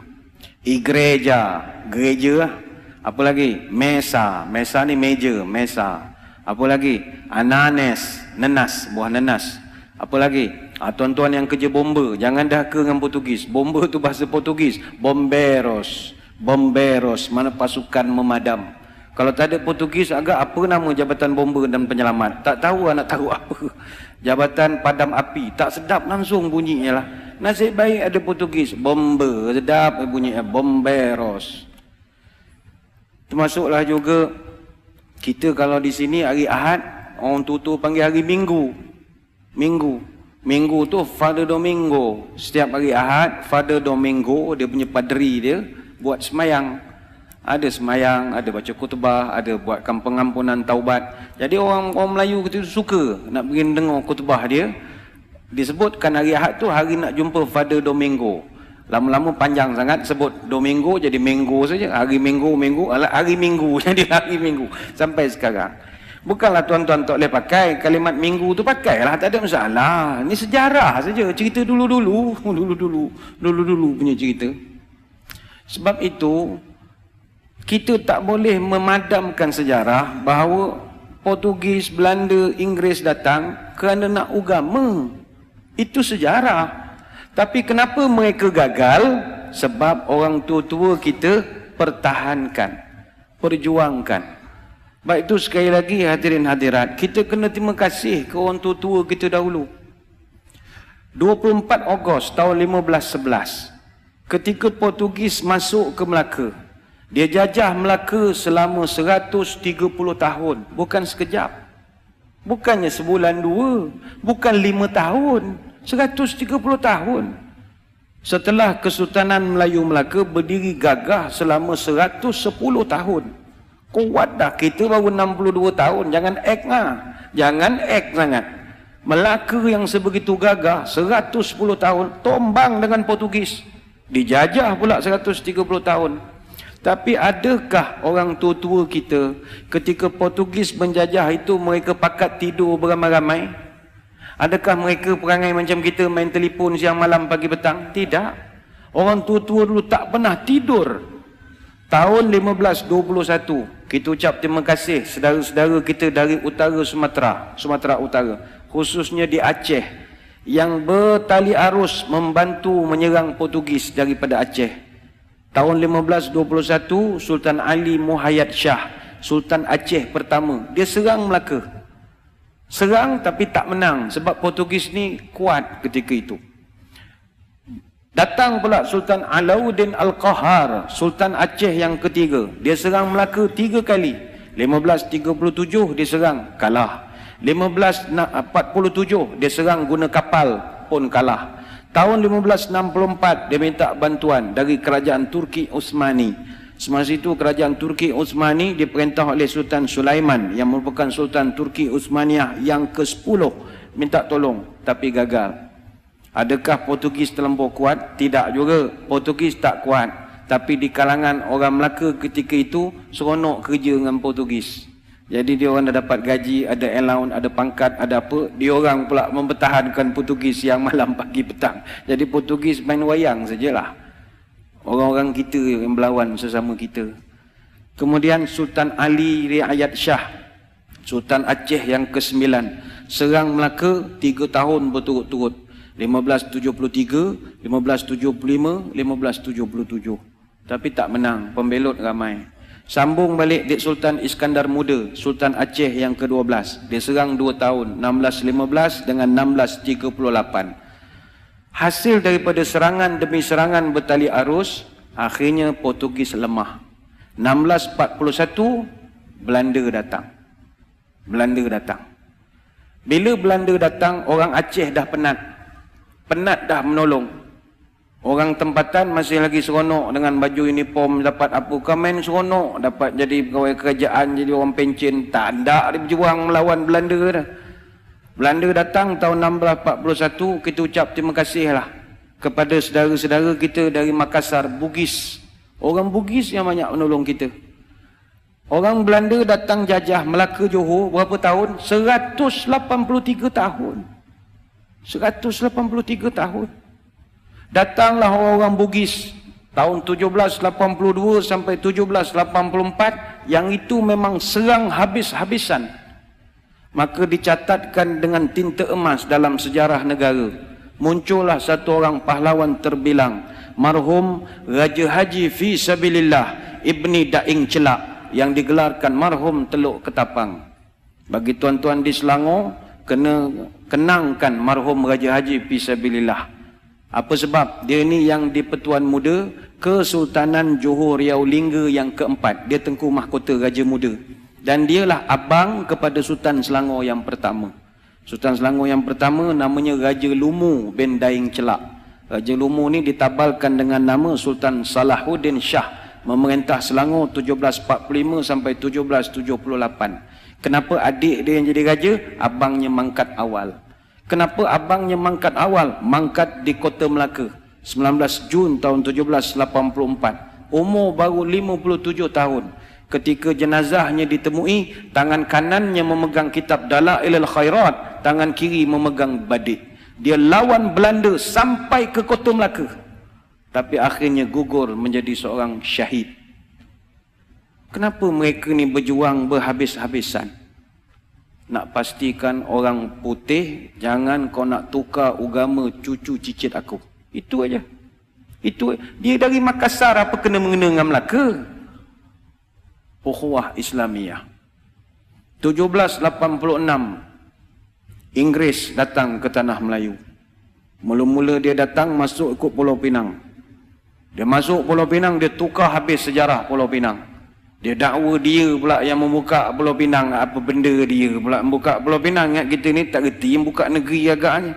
Igreja. Gereja apa lagi? Mesa. Mesa ni meja mesa. Apa lagi? Ananes. Nenas. Buah nenas. Apa lagi ah, tuan-tuan yang kerja bomba jangan dah ke dengan Portugis bomba tu bahasa Portugis bomberos bomberos mana pasukan memadam kalau tak ada Portugis agak apa nama jabatan bomba dan penyelamat tak tahu nak tahu apa jabatan padam api tak sedap langsung bunyinya lah Nasib baik ada Portugis. Bomber. Sedap bunyi. Bomberos. Termasuklah juga. Kita kalau di sini hari Ahad. Orang tutu panggil hari Minggu. Minggu. Minggu tu Father Domingo. Setiap hari Ahad. Father Domingo. Dia punya padri dia. Buat semayang. Ada semayang. Ada baca kutubah. Ada buatkan pengampunan taubat. Jadi orang orang Melayu kita suka. Nak pergi dengar kutubah dia disebutkan hari Ahad tu hari nak jumpa Father Domingo. Lama-lama panjang sangat sebut Domingo jadi Minggu saja. Hari Minggu, Minggu, hari Minggu <laughs> jadi hari Minggu sampai sekarang. Bukanlah tuan-tuan tak boleh pakai kalimat Minggu tu pakailah tak ada masalah. Ini sejarah saja, cerita dulu-dulu, dulu-dulu, dulu-dulu punya cerita. Sebab itu kita tak boleh memadamkan sejarah bahawa Portugis, Belanda, Inggeris datang kerana nak agama. Itu sejarah. Tapi kenapa mereka gagal? Sebab orang tua-tua kita pertahankan. Perjuangkan. Baik itu sekali lagi hadirin hadirat. Kita kena terima kasih ke orang tua-tua kita dahulu. 24 Ogos tahun 1511. Ketika Portugis masuk ke Melaka. Dia jajah Melaka selama 130 tahun. Bukan sekejap. Bukannya sebulan dua. Bukan lima tahun. 130 tahun. Setelah Kesultanan Melayu Melaka berdiri gagah selama 110 tahun. Kuat dah kita baru 62 tahun. Jangan act lah. Jangan act sangat. Melaka yang sebegitu gagah 110 tahun tombang dengan Portugis. Dijajah pula 130 tahun. Tapi adakah orang tua-tua kita ketika Portugis menjajah itu mereka pakat tidur beramai-ramai? Adakah mereka perangai macam kita main telefon siang malam pagi petang? Tidak. Orang tua-tua dulu tak pernah tidur. Tahun 1521, kita ucap terima kasih saudara-saudara kita dari utara Sumatera, Sumatera Utara, khususnya di Aceh yang bertali arus membantu menyerang Portugis daripada Aceh. Tahun 1521 Sultan Ali Muhayyad Shah, Sultan Aceh pertama, dia serang Melaka. Serang tapi tak menang sebab Portugis ni kuat ketika itu. Datang pula Sultan Alauddin Al-Qahar, Sultan Aceh yang ketiga. Dia serang Melaka tiga kali. 1537 dia serang, kalah. 1547 dia serang guna kapal, pun kalah. Tahun 1564 dia minta bantuan dari kerajaan Turki Osmani. Semasa itu kerajaan Turki Osmani diperintah oleh Sultan Sulaiman yang merupakan Sultan Turki Osmaniyah yang ke-10 minta tolong tapi gagal. Adakah Portugis terlampau kuat? Tidak juga. Portugis tak kuat. Tapi di kalangan orang Melaka ketika itu, seronok kerja dengan Portugis. Jadi dia orang dah dapat gaji, ada allowance, ada pangkat, ada apa. Dia orang pula mempertahankan Portugis yang <laughs> malam, pagi, petang. Jadi Portugis main wayang sajalah. Orang-orang kita yang berlawan sesama kita. Kemudian Sultan Ali Riayat Shah. Sultan Aceh yang ke-9. Serang Melaka tiga tahun berturut-turut. 1573, 1575, 1577. Tapi tak menang, pembelot ramai. Sambung balik Dik Sultan Iskandar Muda, Sultan Aceh yang ke-12. Dia serang 2 tahun, 1615 dengan 1638. Hasil daripada serangan demi serangan bertali arus, akhirnya Portugis lemah. 1641, Belanda datang. Belanda datang. Bila Belanda datang, orang Aceh dah penat penat dah menolong. Orang tempatan masih lagi seronok dengan baju uniform dapat apa komen seronok dapat jadi pegawai kerajaan jadi orang pencen tak ada berjuang melawan Belanda dah. Belanda datang tahun 1641 kita ucap terima kasih lah kepada saudara-saudara kita dari Makassar Bugis. Orang Bugis yang banyak menolong kita. Orang Belanda datang jajah Melaka Johor berapa tahun? 183 tahun. 183 tahun. Datanglah orang-orang Bugis tahun 1782 sampai 1784 yang itu memang serang habis-habisan. Maka dicatatkan dengan tinta emas dalam sejarah negara. Muncullah satu orang pahlawan terbilang. Marhum Raja Haji Fi Sabilillah Ibni Daing Celak yang digelarkan marhum Teluk Ketapang. Bagi tuan-tuan di Selangor, kena kenangkan marhum Raja Haji Pisabilillah. Apa sebab dia ni yang di Pertuan Muda Kesultanan Johor Riau Lingga yang keempat. Dia tengku mahkota Raja Muda. Dan dialah abang kepada Sultan Selangor yang pertama. Sultan Selangor yang pertama namanya Raja Lumu bin Daing Celak. Raja Lumu ni ditabalkan dengan nama Sultan Salahuddin Shah memerintah Selangor 1745 sampai 1778. Kenapa adik dia yang jadi raja? Abangnya mangkat awal. Kenapa abangnya mangkat awal? Mangkat di kota Melaka. 19 Jun tahun 1784. Umur baru 57 tahun. Ketika jenazahnya ditemui, tangan kanannya memegang kitab Dalailal Khairat, tangan kiri memegang badik. Dia lawan Belanda sampai ke kota Melaka. Tapi akhirnya gugur menjadi seorang syahid. Kenapa mereka ni berjuang berhabis-habisan? Nak pastikan orang putih, jangan kau nak tukar agama cucu cicit aku. Itu aja. Itu dia dari Makassar apa kena mengena dengan Melaka? Ukhuwah Islamiyah. 1786 Inggris datang ke tanah Melayu. Mula-mula dia datang masuk ikut Pulau Pinang. Dia masuk Pulau Pinang, dia tukar habis sejarah Pulau Pinang. Dia dakwa dia pula yang membuka Pulau Pinang. Apa benda dia pula membuka Pulau Pinang. Ingat kita ni tak reti yang buka negeri agaknya.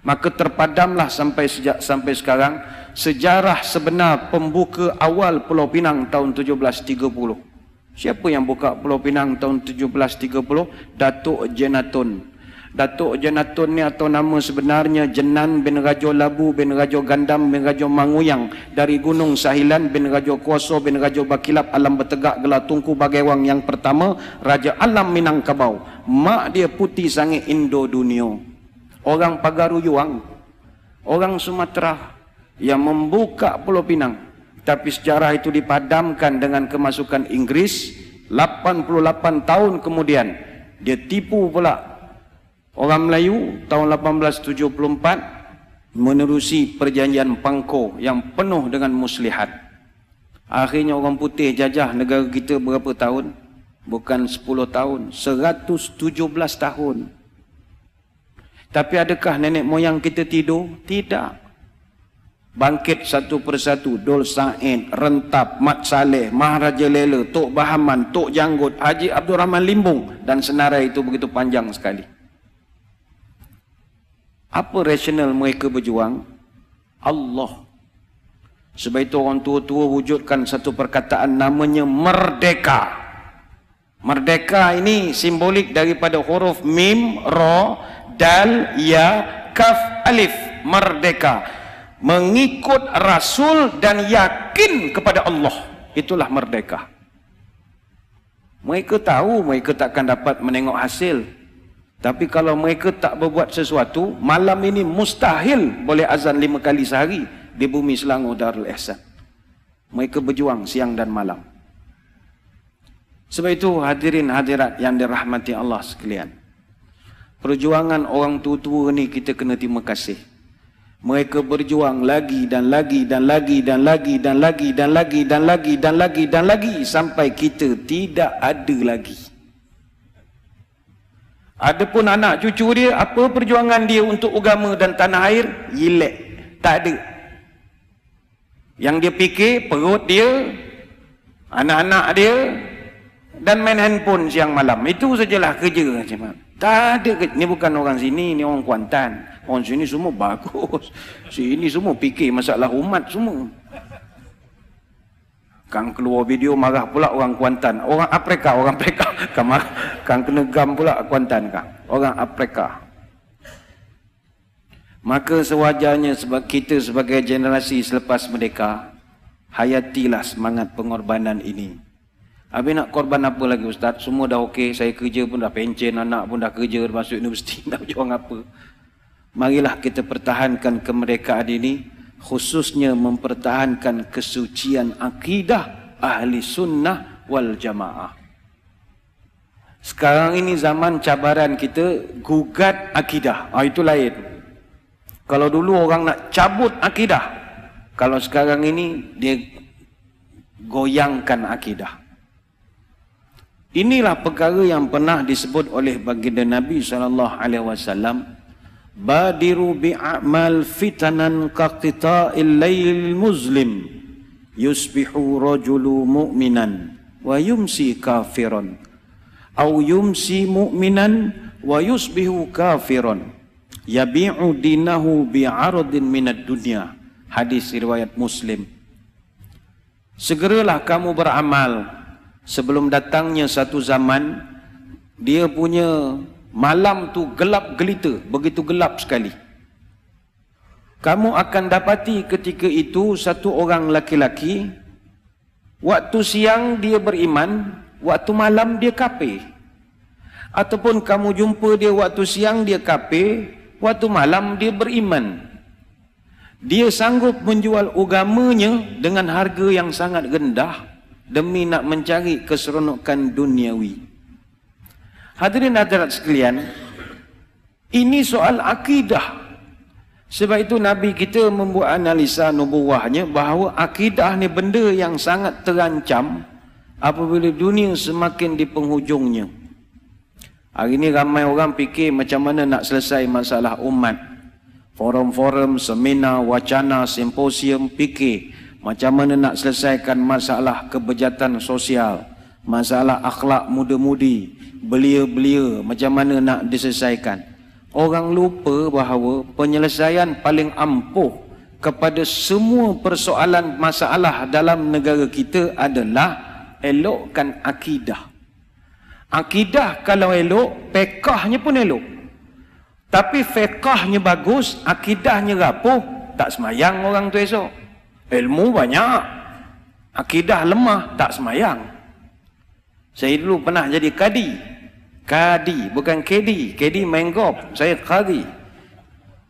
Maka terpadamlah sampai sejak sampai sekarang sejarah sebenar pembuka awal Pulau Pinang tahun 1730. Siapa yang buka Pulau Pinang tahun 1730? Datuk Jenatun. Datuk Janatun ni atau nama sebenarnya Jenan bin Rajo Labu bin Rajo Gandam bin Rajo Manguyang dari Gunung Sahilan bin Rajo Kuoso bin Rajo Bakilap Alam Bertegak Gelar Tungku Bagaiwang yang pertama Raja Alam Minangkabau. Mak dia putih sangat Indo dunia orang Pagaru Yuang orang Sumatera yang membuka Pulau Pinang. Tapi sejarah itu dipadamkan dengan kemasukan Inggris 88 tahun kemudian dia tipu pula Orang Melayu tahun 1874 menerusi perjanjian Pangko yang penuh dengan muslihat. Akhirnya orang putih jajah negara kita berapa tahun? Bukan 10 tahun, 117 tahun. Tapi adakah nenek moyang kita tidur? Tidak. Bangkit satu persatu, Dol Said, Rentap, Mat Saleh, Maharaja Lela, Tok Bahaman, Tok Janggut, Haji Abdul Rahman Limbung dan senarai itu begitu panjang sekali. Apa rasional mereka berjuang? Allah. Sebab itu orang tua-tua wujudkan satu perkataan namanya merdeka. Merdeka ini simbolik daripada huruf mim, ro, dal, ya, kaf, alif. Merdeka. Mengikut Rasul dan yakin kepada Allah. Itulah merdeka. Mereka tahu mereka takkan dapat menengok hasil. Tapi kalau mereka tak berbuat sesuatu, malam ini mustahil boleh azan lima kali sehari di bumi Selangor Darul Ihsan. Mereka berjuang siang dan malam. Sebab itu hadirin hadirat yang dirahmati Allah sekalian. Perjuangan orang tua-tua ni kita kena terima kasih. Mereka berjuang lagi dan lagi dan lagi dan lagi dan lagi dan lagi dan lagi dan lagi dan lagi sampai kita tidak ada lagi. Adapun anak cucu dia, apa perjuangan dia untuk agama dan tanah air? Yilek. Tak ada. Yang dia fikir, perut dia, anak-anak dia, dan main handphone siang malam. Itu sajalah kerja. Tak ada. Ini bukan orang sini, ini orang Kuantan. Orang sini semua bagus. Sini semua fikir masalah umat semua. Kang keluar video marah pula orang Kuantan. Orang Afrika, orang Afrika. <laughs> Kang, kang kena gam pula Kuantan kang. Orang Afrika. Maka sewajarnya sebab kita sebagai generasi selepas merdeka, hayatilah semangat pengorbanan ini. Habis nak korban apa lagi Ustaz? Semua dah okey, saya kerja pun dah pencen, anak pun dah kerja, masuk universiti, <laughs> nak berjuang apa. Marilah kita pertahankan kemerdekaan ini khususnya mempertahankan kesucian akidah ahli sunnah wal jamaah. Sekarang ini zaman cabaran kita gugat akidah. Ah itu lain. Kalau dulu orang nak cabut akidah, kalau sekarang ini dia goyangkan akidah. Inilah perkara yang pernah disebut oleh baginda Nabi sallallahu alaihi wasallam badiru bi'amal fitanan kaqita'il layl muslim yusbihu rajulu mu'minan wa yumsi kafiran au yumsi mu'minan wa yusbihu kafiran yabi'u dinahu bi'aradin minad dunya. Hadis riwayat muslim. Segeralah kamu beramal. Sebelum datangnya satu zaman dia punya malam tu gelap gelita, begitu gelap sekali. Kamu akan dapati ketika itu satu orang laki-laki, waktu siang dia beriman, waktu malam dia kafir. Ataupun kamu jumpa dia waktu siang dia kafir, waktu malam dia beriman. Dia sanggup menjual agamanya dengan harga yang sangat rendah demi nak mencari keseronokan duniawi. Hadirin hadirat sekalian, ini soal akidah. Sebab itu Nabi kita membuat analisa nubuahnya bahawa akidah ni benda yang sangat terancam apabila dunia semakin di penghujungnya. Hari ini ramai orang fikir macam mana nak selesai masalah umat. Forum-forum, seminar, wacana, simposium fikir macam mana nak selesaikan masalah kebejatan sosial, masalah akhlak muda-mudi, belia-belia macam mana nak diselesaikan. Orang lupa bahawa penyelesaian paling ampuh kepada semua persoalan masalah dalam negara kita adalah elokkan akidah. Akidah kalau elok, pekahnya pun elok. Tapi fekahnya bagus, akidahnya rapuh, tak semayang orang tu esok. Ilmu banyak, akidah lemah, tak semayang. Saya dulu pernah jadi kadi. Kadi, bukan KD. KD main golf. Saya Kadi.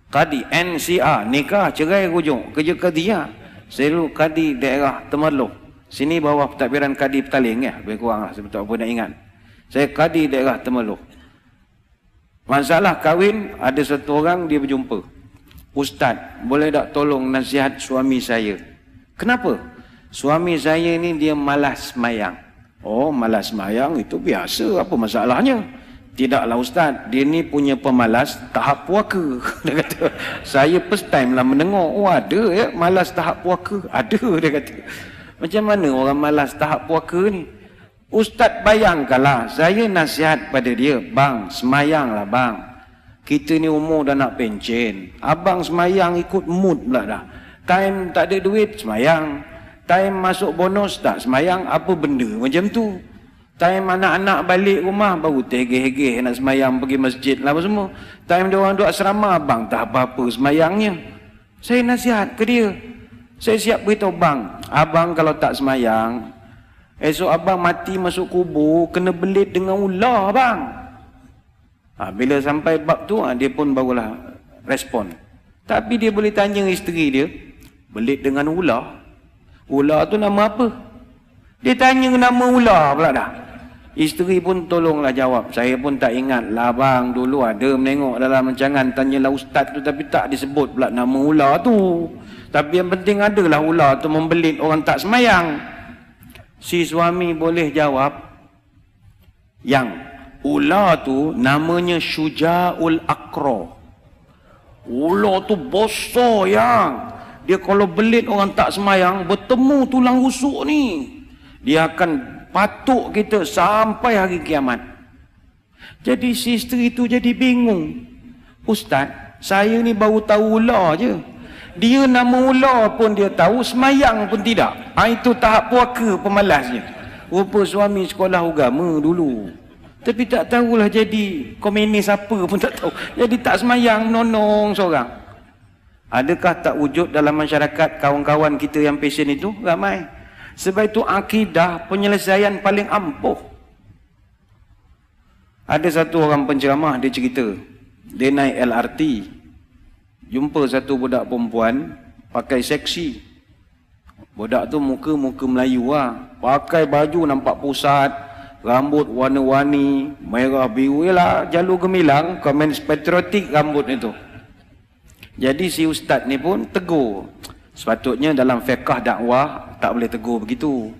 Kadi, NCR. Nikah, cerai, rujung. Kerja Kadi ya. Saya dulu Kadi daerah Temerloh. Sini bawah pentadbiran Kadi Petaling ya. Lebih kurang lah. Sebab apa nak ingat. Saya Kadi daerah Temerloh. Masalah kahwin, ada satu orang dia berjumpa. Ustaz, boleh tak tolong nasihat suami saya? Kenapa? Suami saya ni dia malas semayang. Oh, malas semayang itu biasa. Apa masalahnya? Tidaklah Ustaz, dia ni punya pemalas tahap puaka. <laughs> Dia kata, saya first time lah mendengar. Oh ada ya, malas tahap puaka. Ada, <laughs> dia kata. Macam mana orang malas tahap puaka ni? Ustaz bayangkanlah, saya nasihat pada dia, bang, semayanglah bang. Kita ni umur dah nak pencen. Abang semayang ikut mood pula dah. Time tak ada duit, semayang. Time masuk bonus, tak semayang, apa benda macam tu. Time anak-anak balik rumah, baru tegeh-hegeh nak semayang pergi masjid lah apa semua. Time dia orang duduk asrama, abang tak apa-apa semayangnya. Saya nasihat ke dia. Saya siap beritahu bang, abang kalau tak semayang, Esok abang mati masuk kubur, kena belit dengan ular bang. Ha, bila sampai bab tu, ha, dia pun barulah respon. Tapi dia boleh tanya isteri dia, belit dengan ular. Ular tu nama apa? Dia tanya nama ular pula dah. Isteri pun tolonglah jawab. Saya pun tak ingat lah bang. Dulu ada menengok dalam rancangan tanyalah ustaz tu tapi tak disebut pula nama ular tu. Tapi yang penting adalah ular tu membelit orang tak semayang. Si suami boleh jawab yang ular tu namanya syuja'ul akro ular tu besar yang dia kalau belit orang tak semayang bertemu tulang rusuk ni dia akan patuk kita sampai hari kiamat. Jadi si isteri tu jadi bingung ustaz saya ni baru tahu ular je dia nama ular pun dia tahu, semayang pun tidak. Ha, itu tahap puaka pemalasnya. Rupa suami sekolah agama dulu. Tapi tak tahulah jadi komunis apa pun tak tahu. Jadi tak semayang, nonong seorang. Adakah tak wujud dalam masyarakat kawan-kawan kita yang passion itu? Ramai. Sebab itu akidah penyelesaian paling ampuh. Ada satu orang penceramah, dia cerita. Dia naik LRT jumpa satu budak perempuan pakai seksi. Budak tu muka muka Melayu lah pakai baju nampak pusat rambut warna-warni merah biru. Lah jalur gemilang komen patriotik rambut itu jadi si ustaz ni pun tegur. Sepatutnya dalam fiqah dakwah tak boleh tegur begitu.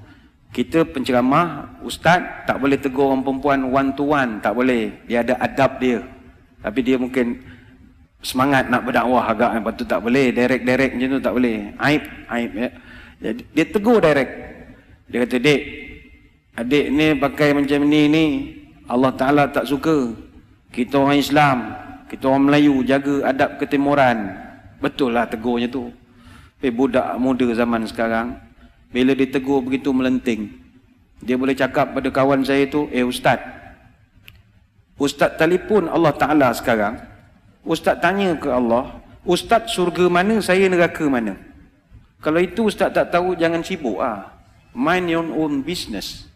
Kita penceramah ustaz tak boleh tegur orang perempuan one to one tak boleh. Dia ada adab dia. Tapi dia mungkin semangat nak berdakwah agak lepas tu tak boleh direct-direct macam tu tak boleh. Aib aib ya. Jadi dia tegur direct. Dia kata dek adik ni pakai macam ni ni Allah Taala tak suka. Kita orang Islam kita orang Melayu jaga adab ketimuran. Betul lah tegurnya tu. Tapi budak muda zaman sekarang bila ditegur begitu melenting dia boleh cakap pada kawan saya tu eh ustaz ustaz telefon Allah Taala sekarang Ustaz tanya ke Allah, Ustaz surga mana, saya neraka mana? Kalau itu Ustaz tak tahu, jangan sibuk. Ah. Mind your own business.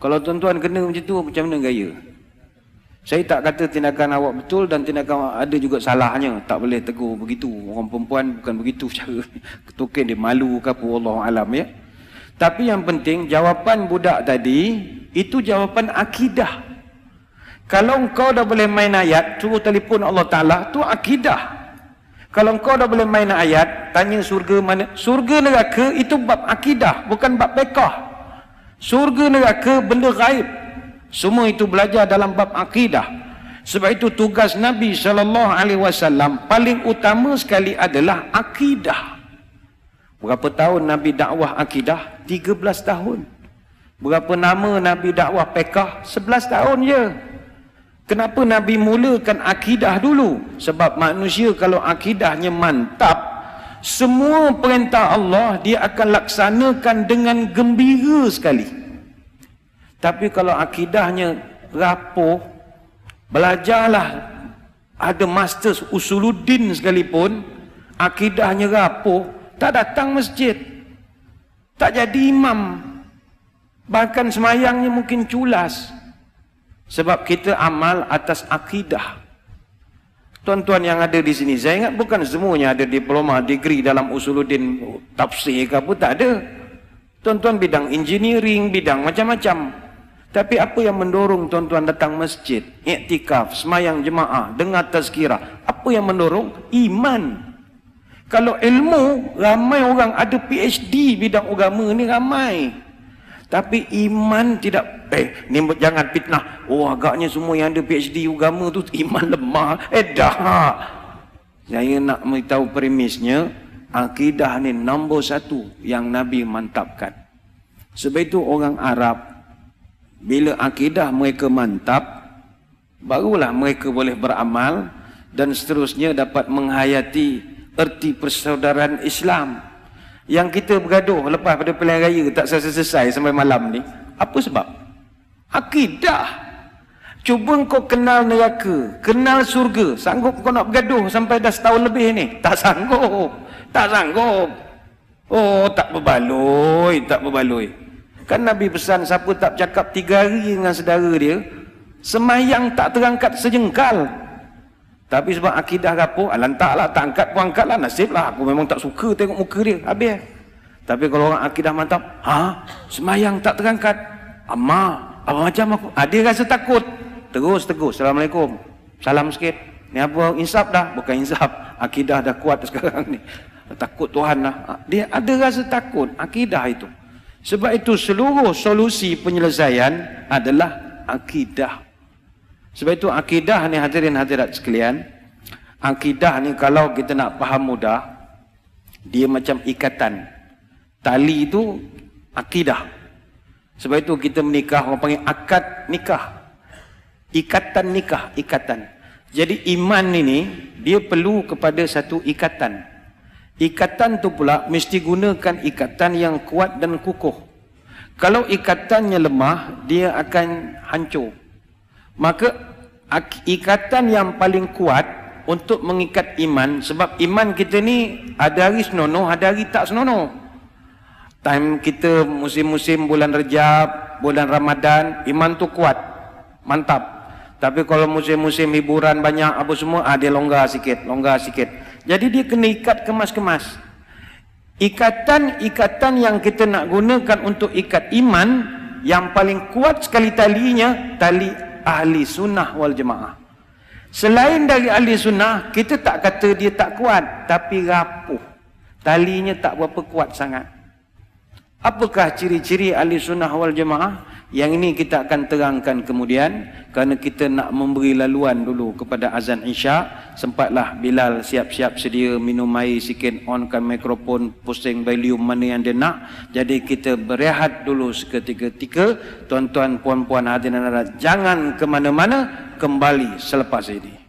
Kalau tuan-tuan kena macam tu, macam mana gaya? Saya tak kata tindakan awak betul dan tindakan awak ada juga salahnya. Tak boleh tegur begitu. Orang perempuan bukan begitu cara. <laughs> Ketukin dia malu ke apa Allah Alam ya. Tapi yang penting jawapan budak tadi itu jawapan akidah. Kalau engkau dah boleh main ayat, suruh telefon Allah Ta'ala, tu akidah. Kalau engkau dah boleh main ayat, tanya surga mana. Surga neraka itu bab akidah, bukan bab bekah. Surga neraka benda gaib. Semua itu belajar dalam bab akidah. Sebab itu tugas Nabi SAW paling utama sekali adalah akidah. Berapa tahun Nabi dakwah akidah? 13 tahun. Berapa nama Nabi dakwah pekah? 11 tahun je. Kenapa Nabi mulakan akidah dulu? Sebab manusia kalau akidahnya mantap, semua perintah Allah dia akan laksanakan dengan gembira sekali. Tapi kalau akidahnya rapuh, belajarlah ada master usuluddin sekalipun, akidahnya rapuh, tak datang masjid. Tak jadi imam. Bahkan semayangnya mungkin culas. Sebab kita amal atas akidah. Tuan-tuan yang ada di sini, saya ingat bukan semuanya ada diploma, degree dalam usuluddin tafsir ke apa, tak ada. Tuan-tuan bidang engineering, bidang macam-macam. Tapi apa yang mendorong tuan-tuan datang masjid, iktikaf, semayang jemaah, dengar tazkirah? Apa yang mendorong? Iman. Kalau ilmu, ramai orang ada PhD bidang agama ni ramai. Tapi iman tidak, eh ni jangan fitnah. Oh agaknya semua yang ada PhD agama tu <laughs> iman lemah. Eh dah. Saya nak beritahu premisnya, akidah ni nombor satu yang Nabi mantapkan. Sebab itu orang Arab bila akidah mereka mantap, barulah mereka boleh beramal dan seterusnya dapat menghayati erti persaudaraan Islam. Yang kita bergaduh lepas pada pilihan raya tak selesai-selesai sampai malam ni. Apa sebab? Akidah. Cuba kau kenal neraka, kenal surga. Sanggup kau nak bergaduh sampai dah setahun lebih ni? Tak sanggup. Tak sanggup. Oh, tak berbaloi, tak berbaloi. Kan Nabi pesan siapa tak cakap tiga hari dengan saudara dia, semayang tak terangkat sejengkal. Tapi sebab akidah apa, alantak lah, tak angkat pun angkat lah, nasib lah. Aku memang tak suka tengok muka dia, habis. Tapi kalau orang akidah mantap, ha, semayang tak terangkat. Amma, apa macam aku? Ha, dia rasa takut. Terus tegur, Assalamualaikum. Salam sikit. Ni apa, insaf dah? Bukan insaf. Akidah dah kuat <laughs> sekarang ni. Takut Tuhan lah. Ha, dia ada rasa takut, akidah itu. Sebab itu seluruh solusi penyelesaian adalah akidah. Sebab itu akidah ni hadirin hadirat sekalian. Akidah ni kalau kita nak faham mudah. Dia macam ikatan. Tali itu akidah. Sebab itu kita menikah orang panggil akad nikah. Ikatan nikah, ikatan. Jadi iman ini dia perlu kepada satu ikatan. Ikatan tu pula mesti gunakan ikatan yang kuat dan kukuh. Kalau ikatannya lemah, dia akan hancur. Maka ikatan yang paling kuat untuk mengikat iman sebab iman kita ni ada hari senonoh, ada hari tak senonoh. Time kita musim-musim bulan Rejab, bulan Ramadan, iman tu kuat. Mantap. Tapi kalau musim-musim hiburan banyak apa semua, ah dia longgar sikit, longgar sikit. Jadi dia kena ikat kemas-kemas. Ikatan-ikatan yang kita nak gunakan untuk ikat iman, yang paling kuat sekali talinya, tali ahli sunnah wal jemaah. Selain dari ahli sunnah, kita tak kata dia tak kuat, tapi rapuh. Talinya tak berapa kuat sangat. Apakah ciri-ciri ahli sunnah wal jemaah? Yang ini kita akan terangkan kemudian kerana kita nak memberi laluan dulu kepada azan Isya. Sempatlah Bilal siap-siap sedia minum air sikit, onkan mikrofon, pusing volume mana yang dia nak. Jadi kita berehat dulu seketika-tika. Tuan-tuan, puan-puan hadirin jangan ke mana-mana kembali selepas ini.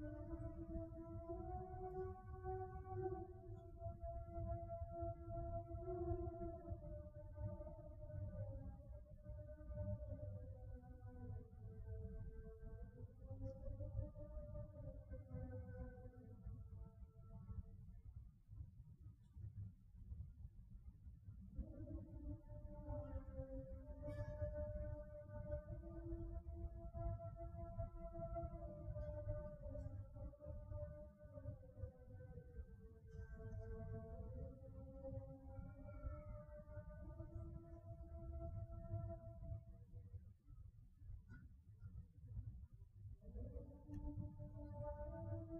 Thank you.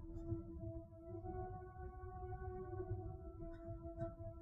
Thank you.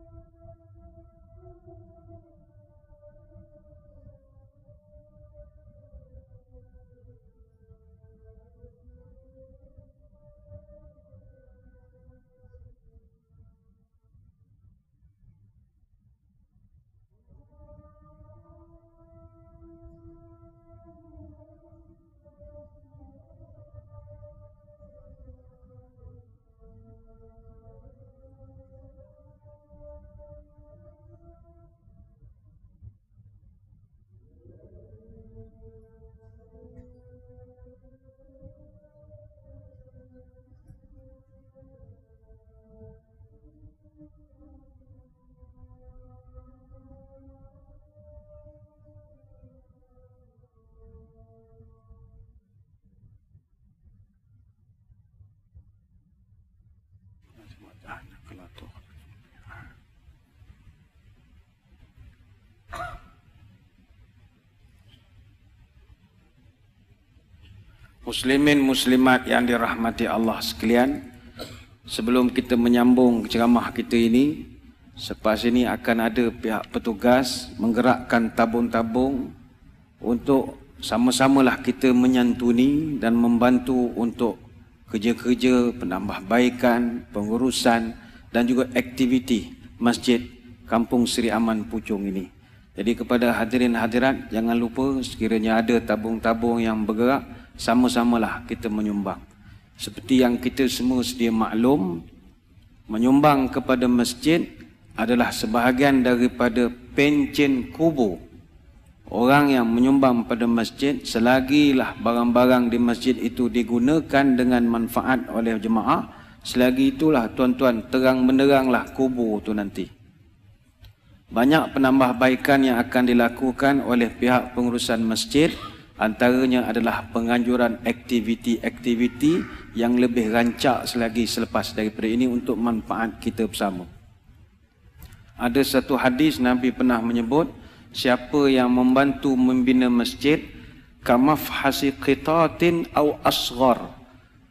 Muslimin muslimat yang dirahmati Allah sekalian, sebelum kita menyambung ceramah kita ini, selepas ini akan ada pihak petugas menggerakkan tabung-tabung untuk sama-samalah kita menyantuni dan membantu untuk kerja-kerja penambahbaikan, pengurusan dan juga aktiviti masjid Kampung Seri Aman Pucung ini. Jadi kepada hadirin hadirat jangan lupa sekiranya ada tabung-tabung yang bergerak sama-samalah kita menyumbang. Seperti yang kita semua sedia maklum, menyumbang kepada masjid adalah sebahagian daripada pencen kubur. Orang yang menyumbang pada masjid, selagilah barang-barang di masjid itu digunakan dengan manfaat oleh jemaah, selagi itulah tuan-tuan terang benderanglah kubur itu nanti. Banyak penambahbaikan yang akan dilakukan oleh pihak pengurusan masjid, Antaranya adalah penganjuran aktiviti-aktiviti yang lebih rancak selagi selepas daripada ini untuk manfaat kita bersama. Ada satu hadis Nabi pernah menyebut, siapa yang membantu membina masjid, kamaf hasiqitatin au asghar.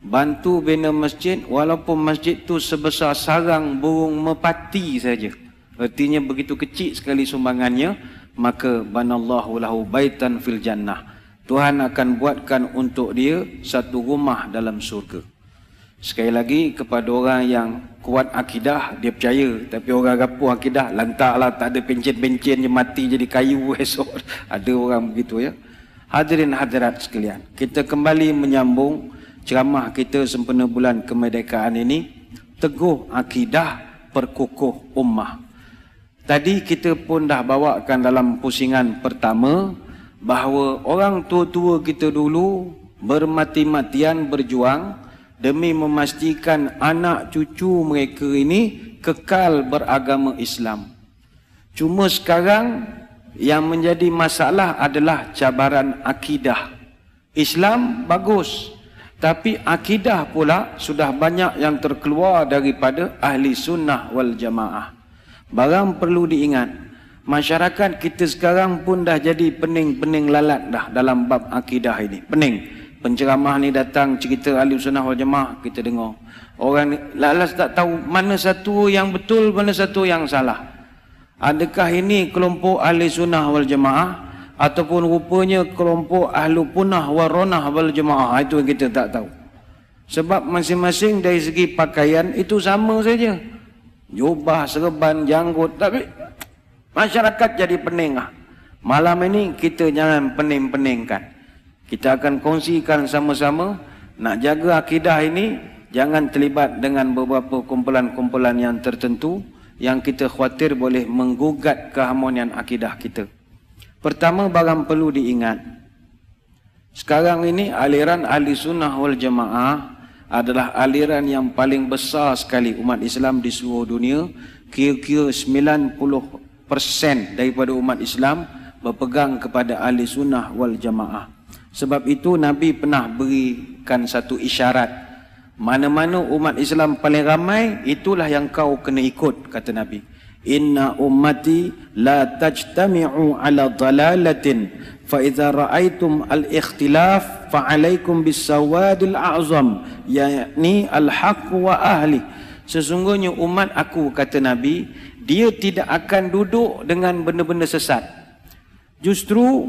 Bantu bina masjid walaupun masjid itu sebesar sarang burung mepati saja. Artinya begitu kecil sekali sumbangannya, maka banallahu lahu baitan fil jannah. Tuhan akan buatkan untuk dia satu rumah dalam surga. Sekali lagi kepada orang yang kuat akidah, dia percaya. Tapi orang rapuh akidah, lantaklah tak ada pencen-pencen je mati jadi kayu <laughs> esok. Ada orang begitu ya. Hadirin hadirat sekalian, kita kembali menyambung ceramah kita sempena bulan kemerdekaan ini. Teguh akidah perkukuh ummah. Tadi kita pun dah bawakan dalam pusingan pertama, bahawa orang tua-tua kita dulu bermati-matian berjuang demi memastikan anak cucu mereka ini kekal beragama Islam. Cuma sekarang yang menjadi masalah adalah cabaran akidah. Islam bagus, tapi akidah pula sudah banyak yang terkeluar daripada ahli sunnah wal jamaah. Barang perlu diingat, Masyarakat kita sekarang pun dah jadi pening-pening lalat dah dalam bab akidah ini. Pening. Penceramah ni datang cerita ahli sunnah wal jamaah kita dengar. Orang lalas tak tahu mana satu yang betul, mana satu yang salah. Adakah ini kelompok ahli sunnah wal jamaah ataupun rupanya kelompok ahlu punah waronah wal jamaah itu yang kita tak tahu. Sebab masing-masing dari segi pakaian itu sama saja. Jubah, serban, janggut. Tapi Masyarakat jadi pening lah. Malam ini kita jangan pening-peningkan. Kita akan kongsikan sama-sama Nak jaga akidah ini, jangan terlibat dengan beberapa kumpulan-kumpulan yang tertentu yang kita khawatir boleh menggugat keharmonian akidah kita. Pertama, barang perlu diingat. Sekarang ini aliran ahli sunnah wal jamaah adalah aliran yang paling besar sekali umat Islam di seluruh dunia. Kira-kira 90% daripada umat Islam berpegang kepada ahli sunnah wal jamaah. Sebab itu Nabi pernah berikan satu isyarat mana-mana umat Islam paling ramai itulah yang kau kena ikut kata Nabi. Inna ummati la tajtami'u ala dalalatin fa idza ra'aitum al-ikhtilaf fa 'alaikum bis-sawadil a'zam yakni al-haq wa ahli. Sesungguhnya umat aku kata Nabi dia tidak akan duduk dengan benda-benda sesat. Justru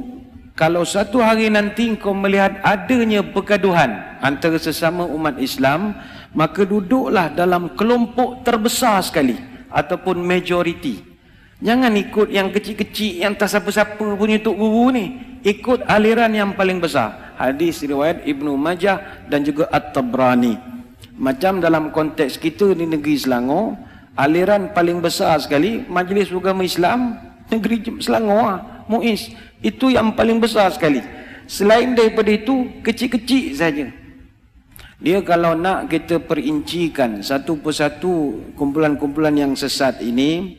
kalau satu hari nanti kau melihat adanya pergaduhan antara sesama umat Islam, maka duduklah dalam kelompok terbesar sekali ataupun majoriti. Jangan ikut yang kecil-kecil yang tak siapa-siapa punya tok guru ni. Ikut aliran yang paling besar. Hadis riwayat Ibnu Majah dan juga At-Tabrani. Macam dalam konteks kita di negeri Selangor, aliran paling besar sekali Majlis Agama Islam negeri Selangor lah, Muiz. Itu yang paling besar sekali. Selain daripada itu, kecil-kecil saja. Dia kalau nak kita perincikan satu persatu kumpulan-kumpulan yang sesat ini,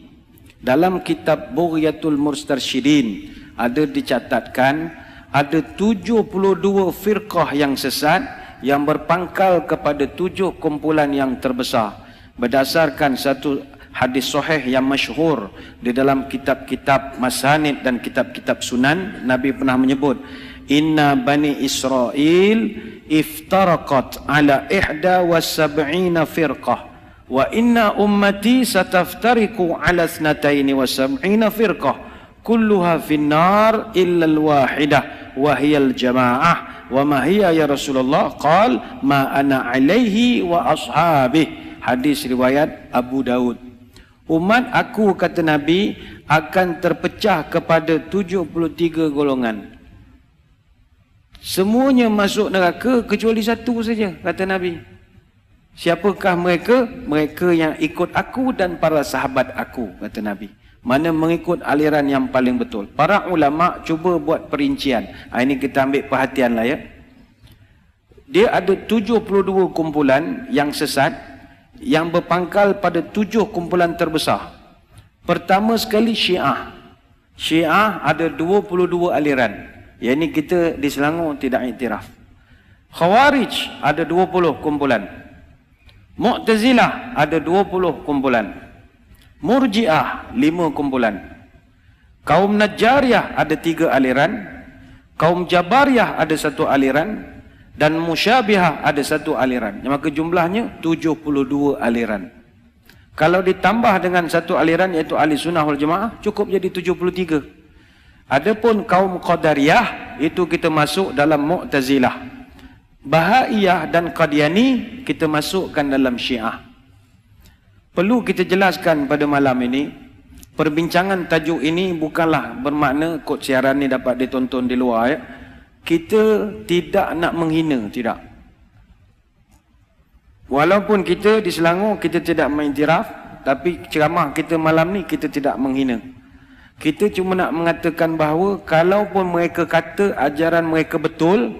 dalam kitab Bughyatul Murstarsyidin ada dicatatkan ada 72 firqah yang sesat yang berpangkal kepada tujuh kumpulan yang terbesar berdasarkan satu hadis sahih yang masyhur di dalam kitab-kitab masanid dan kitab-kitab sunan Nabi pernah menyebut inna bani Israel iftaraqat ala ihda wa sab'ina firqah wa inna ummati sataftariku ala thnataini wa sab'ina firqah kulluha finnar illa alwahidah wa aljamaah wa ma hiya ya Rasulullah qal ma ana alaihi wa ashabi hadis riwayat Abu Daud Umat aku kata Nabi akan terpecah kepada 73 golongan. Semuanya masuk neraka kecuali satu saja kata Nabi. Siapakah mereka? Mereka yang ikut aku dan para sahabat aku kata Nabi. Mana mengikut aliran yang paling betul. Para ulama cuba buat perincian. Ha, ini kita ambil perhatianlah ya. Dia ada 72 kumpulan yang sesat yang berpangkal pada tujuh kumpulan terbesar. Pertama sekali Syiah. Syiah ada 22 aliran. Yang ini kita di Selangor tidak iktiraf. Khawarij ada 20 kumpulan. Mu'tazilah ada 20 kumpulan. Murji'ah 5 kumpulan. Kaum Najjariyah ada 3 aliran. Kaum Jabariyah ada satu aliran dan musyabihah ada satu aliran. Maka jumlahnya 72 aliran. Kalau ditambah dengan satu aliran iaitu ahli sunnah wal jemaah cukup jadi 73. Adapun kaum qadariyah itu kita masuk dalam mu'tazilah. Bahaiyah dan qadiani kita masukkan dalam syiah. Perlu kita jelaskan pada malam ini perbincangan tajuk ini bukanlah bermakna kod siaran ni dapat ditonton di luar ya kita tidak nak menghina tidak. Walaupun kita di Selangor kita tidak mengiktiraf tapi ceramah kita malam ni kita tidak menghina. Kita cuma nak mengatakan bahawa kalaupun mereka kata ajaran mereka betul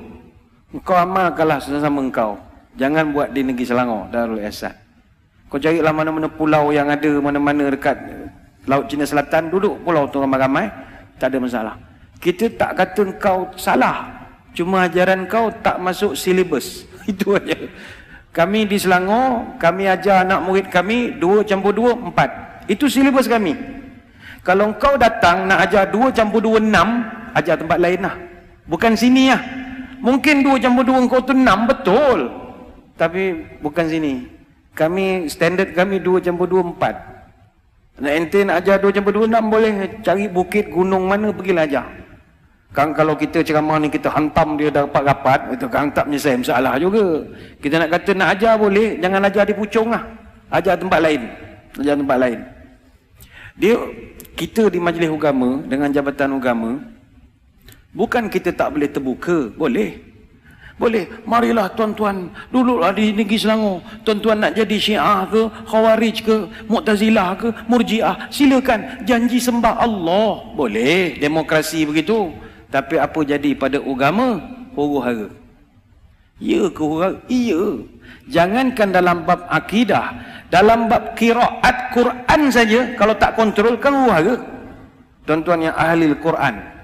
engkau amalkanlah sesama engkau. Jangan buat di negeri Selangor Darul Ihsan. Kau carilah mana-mana pulau yang ada mana-mana dekat Laut Cina Selatan duduk pulau tu ramai-ramai tak ada masalah. Kita tak kata engkau salah. Cuma ajaran kau tak masuk silibus. <laughs> Itu aja. Kami di Selangor, kami ajar anak murid kami 2 campur 2, 4. Itu silibus kami. Kalau engkau datang nak ajar 2 campur 2, 6, ajar tempat lain lah. Bukan sini lah. Mungkin 2 campur 2 engkau tu 6, betul. Tapi bukan sini. Kami, standard kami 2 campur 2, 4. Nak ente nak ajar 2 campur 2, 6 boleh. Cari bukit, gunung mana, pergilah ajar. Kan kalau kita ceramah ni kita hantam dia dapat rapat, itu kan tak menyelesai masalah juga. Kita nak kata nak ajar boleh, jangan ajar di pucung lah. Ajar tempat lain. Ajar tempat lain. Dia kita di majlis agama dengan jabatan agama bukan kita tak boleh terbuka, boleh. Boleh. Marilah tuan-tuan. Duduklah di negeri Selangor. Tuan-tuan nak jadi syiah ke, khawarij ke, mu'tazilah ke, murjiah. Silakan. Janji sembah Allah. Boleh. Demokrasi begitu. Tapi apa jadi pada agama? Huru hara. Ya ke huru hara? Iya. Jangankan dalam bab akidah. Dalam bab kiraat Quran saja. Kalau tak kontrol kan huru hara. Tuan-tuan yang ahli Quran.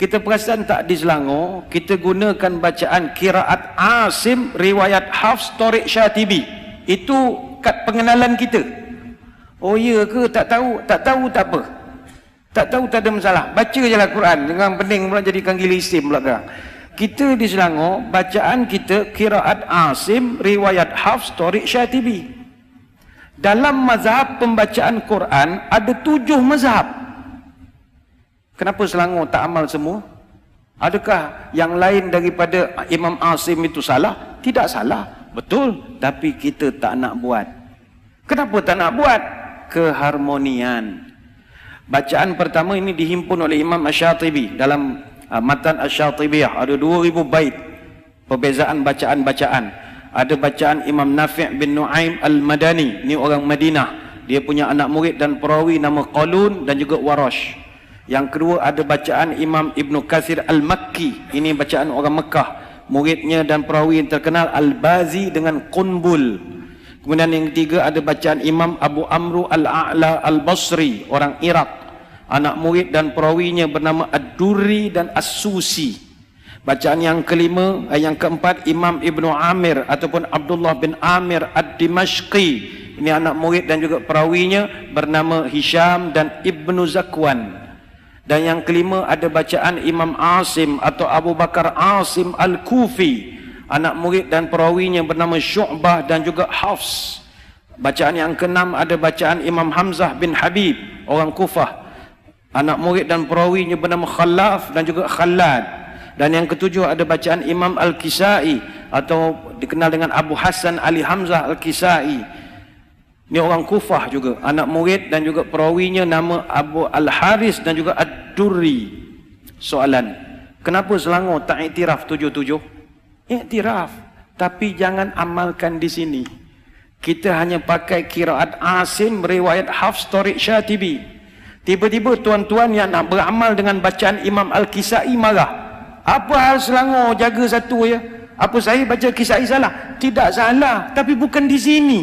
Kita perasan tak di Selangor, kita gunakan bacaan kiraat Asim riwayat Hafs Tariq Syatibi. Itu kad pengenalan kita. Oh iya ke? Tak tahu. Tak tahu tak apa. Tak tahu tak ada masalah. Baca je lah Quran. Jangan pening pula jadi kanggil isim pula Kita di Selangor, bacaan kita kiraat Asim riwayat Hafs Tariq Syatibi. Dalam mazhab pembacaan Quran, ada tujuh mazhab. Kenapa Selangor tak amal semua? Adakah yang lain daripada Imam Asim itu salah? Tidak salah. Betul. Tapi kita tak nak buat. Kenapa tak nak buat? Keharmonian. Bacaan pertama ini dihimpun oleh Imam Ash-Shatibi dalam uh, Matan Ash-Shatibiyah. Ada 2000 bait perbezaan bacaan-bacaan. Ada bacaan Imam Nafi' bin Nu'aim Al-Madani. Ini orang Madinah. Dia punya anak murid dan perawi nama Qalun dan juga Warash. Yang kedua ada bacaan Imam Ibn Kathir Al-Makki. Ini bacaan orang Mekah. Muridnya dan perawi yang terkenal Al-Bazi dengan Qunbul. Kemudian yang ketiga ada bacaan Imam Abu Amru Al-A'la Al-Basri. Orang Iraq. Anak murid dan perawinya bernama Ad-Duri dan As-Susi. Bacaan yang kelima, eh, yang keempat Imam Ibn Amir ataupun Abdullah bin Amir Ad-Dimashqi. Ini anak murid dan juga perawinya bernama Hisham dan Ibnu Zakwan. Dan yang kelima ada bacaan Imam Asim atau Abu Bakar Asim Al-Kufi. Anak murid dan perawinya bernama Syu'bah dan juga Hafs. Bacaan yang keenam ada bacaan Imam Hamzah bin Habib, orang Kufah. Anak murid dan perawinya bernama Khalaf dan juga Khalad. Dan yang ketujuh ada bacaan Imam Al-Kisai atau dikenal dengan Abu Hassan Ali Hamzah Al-Kisai. Ini orang Kufah juga, anak murid dan juga perawinya nama Abu Al-Haris dan juga Ad-Durri. Soalan, kenapa Selangor tak iktiraf tujuh-tujuh? Iktiraf, tapi jangan amalkan di sini. Kita hanya pakai kiraat Asim riwayat Hafs Tariq Syatibi. Tiba-tiba tuan-tuan yang nak beramal dengan bacaan Imam Al-Kisai marah. Apa hal Selangor jaga satu ya? Apa saya baca Kisai salah? Tidak salah, tapi bukan di sini.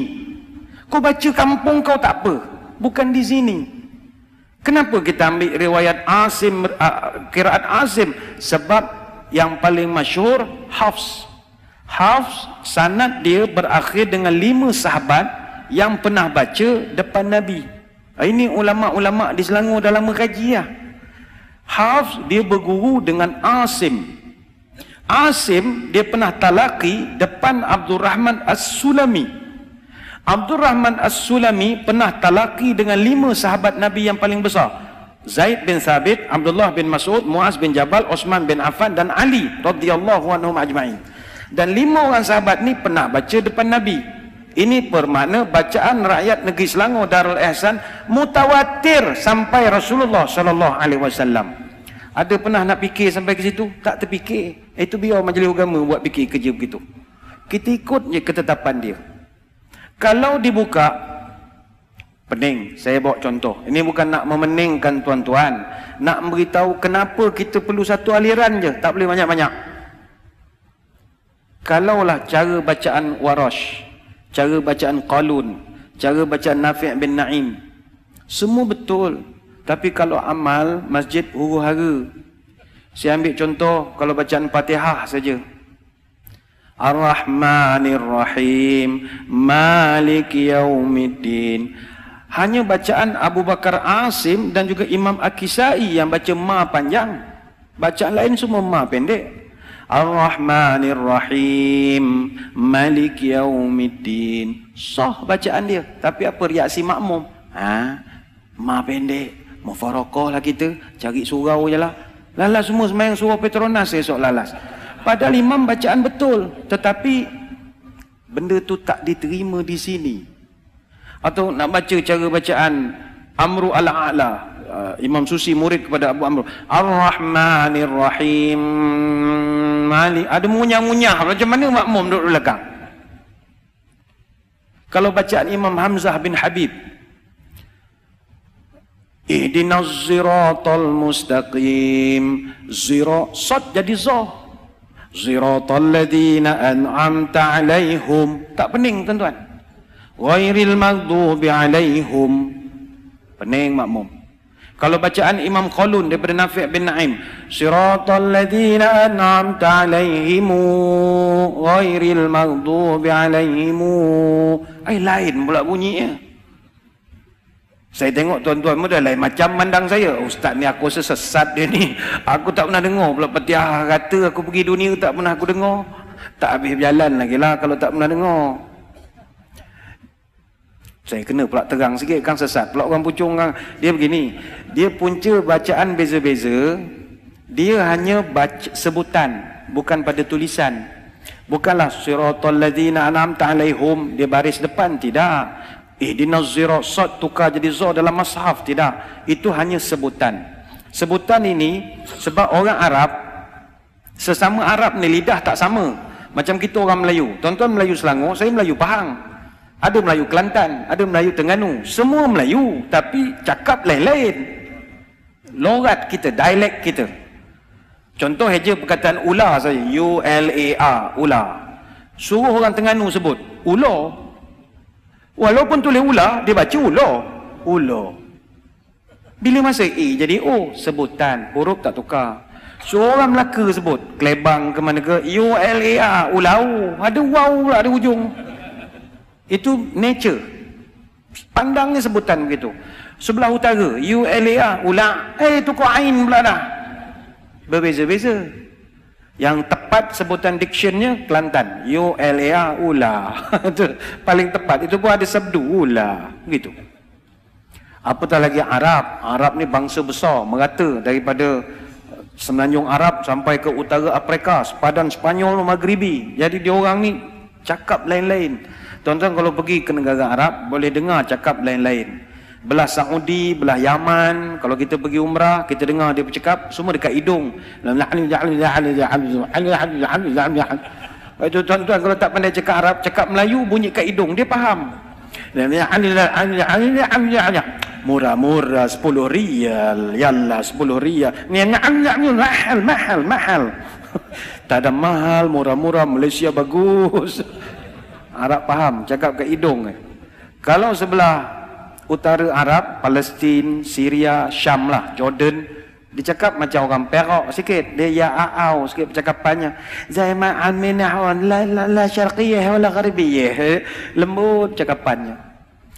Kau baca kampung kau tak apa. Bukan di sini. Kenapa kita ambil riwayat Asim, uh, kiraat Asim? Sebab yang paling masyhur Hafs. Hafs, sanad dia berakhir dengan lima sahabat yang pernah baca depan Nabi. Ah, ini ulama-ulama di Selangor dalam mengkaji ya. Hafs, dia berguru dengan Asim. Asim, dia pernah talaki depan Abdul Rahman As-Sulami. Abdul Rahman As-Sulami pernah talaki dengan lima sahabat Nabi yang paling besar. Zaid bin Thabit, Abdullah bin Mas'ud, Muaz bin Jabal, Osman bin Affan dan Ali radhiyallahu anhum ajma'in. Dan lima orang sahabat ni pernah baca depan Nabi. Ini bermakna bacaan rakyat negeri Selangor Darul Ihsan mutawatir sampai Rasulullah sallallahu alaihi wasallam. Ada pernah nak fikir sampai ke situ? Tak terfikir. Itu biar majlis agama buat fikir kerja begitu. Kita ikut je ketetapan dia. Kalau dibuka, pening. Saya bawa contoh. Ini bukan nak memeningkan tuan-tuan. Nak memberitahu kenapa kita perlu satu aliran je. Tak boleh banyak-banyak. Kalaulah cara bacaan Warash, cara bacaan Qalun, cara bacaan Nafi' bin Na'im. Semua betul. Tapi kalau amal, masjid huru hara. Saya ambil contoh kalau bacaan Fatihah saja. Ar-Rahmanir Rahim Malik Yaumiddin Hanya bacaan Abu Bakar Asim dan juga Imam Akisai yang baca ma panjang Bacaan lain semua ma pendek Ar-Rahmanir Rahim Malik Yaumiddin Sah bacaan dia Tapi apa reaksi makmum? Ha? Ma pendek Mufarokoh lah kita Cari surau je lah Lalas semua semayang surau Petronas esok lalas Padahal imam bacaan betul. Tetapi benda tu tak diterima di sini. Atau nak baca cara bacaan Amru al-A'la. Uh, imam Susi murid kepada Abu Amru. Ar-Rahmanir Rahim. Ali. Ada munyah-munyah. Macam mana makmum duduk belakang? Kalau bacaan Imam Hamzah bin Habib. Ihdinaz ziratal mustaqim. Zira. Sad jadi zah. Ziratal ladina an'amta alaihum. Tak pening tuan-tuan. Ghairil maghdubi alaihim. Pening makmum. Kalau bacaan Imam Khalun daripada Nafi' bin Naim, siratal ladzina an'amta alaihim ghairil maghdubi alaihim. Ai lain pula bunyinya. Saya tengok tuan-tuan muda lain macam mandang saya. Ustaz ni aku sesat dia ni. Aku tak pernah dengar pula petiah kata aku pergi dunia tak pernah aku dengar. Tak habis berjalan lagi lah kalau tak pernah dengar. Saya kena pula terang sikit kan sesat. Pula orang pucung kan. Dia begini. Dia punca bacaan beza-beza. Dia hanya baca sebutan. Bukan pada tulisan. Bukanlah siratul ladhina an'amta alaihum. Dia baris depan. Tidak. Eh dina zirat sad tukar jadi zah dalam mashaf. Tidak. Itu hanya sebutan. Sebutan ini sebab orang Arab. Sesama Arab ni lidah tak sama. Macam kita orang Melayu. Tuan-tuan Melayu Selangor. Saya Melayu Pahang. Ada Melayu Kelantan, ada Melayu Terengganu, semua Melayu tapi cakap lain-lain. Logat kita, dialek kita. Contoh aja perkataan ular saja, U L A R, ular. Suruh orang Terengganu sebut ular. Walaupun tulis ular, dia baca ular. Ular. Bila masa A jadi O, sebutan, huruf tak tukar. Suruh orang Melaka sebut, kelebang ke mana ke, U L A R, ulau. Ada wow lah, ada ujung. Itu nature. Pandangnya sebutan begitu. Sebelah utara, ULA, ulang. Eh, tu kau ain pula dah. Berbeza-beza. Yang tepat sebutan dictionnya, Kelantan. ULA, ula. <laughs> Itu paling tepat. Itu pun ada sabdu, ula. Begitu. Apatah lagi Arab. Arab ni bangsa besar, merata daripada Semenanjung Arab sampai ke utara Afrika, sepadan Spanyol, Maghribi. Jadi dia orang ni cakap lain-lain. Tuan-tuan kalau pergi ke negara Arab boleh dengar cakap lain-lain. Belah Saudi, belah Yaman, kalau kita pergi umrah, kita dengar dia bercakap semua dekat hidung. Tuan-tuan kalau tak pandai cakap Arab, cakap Melayu bunyi kat hidung, dia faham. Murah-murah 10 rial. Yallah 10 rial. Mahal, <laughs> mahal, mahal. Tak ada mahal, murah-murah, Malaysia bagus. Arab faham, cakap ke hidung. Kalau sebelah utara Arab, Palestin, Syria, Syam lah, Jordan, dia cakap macam orang Perak sikit. Dia ya a'au sikit percakapannya. Zaima aminahwan la la la syarqiyah wa la gharibiyah. Lembut cakapannya.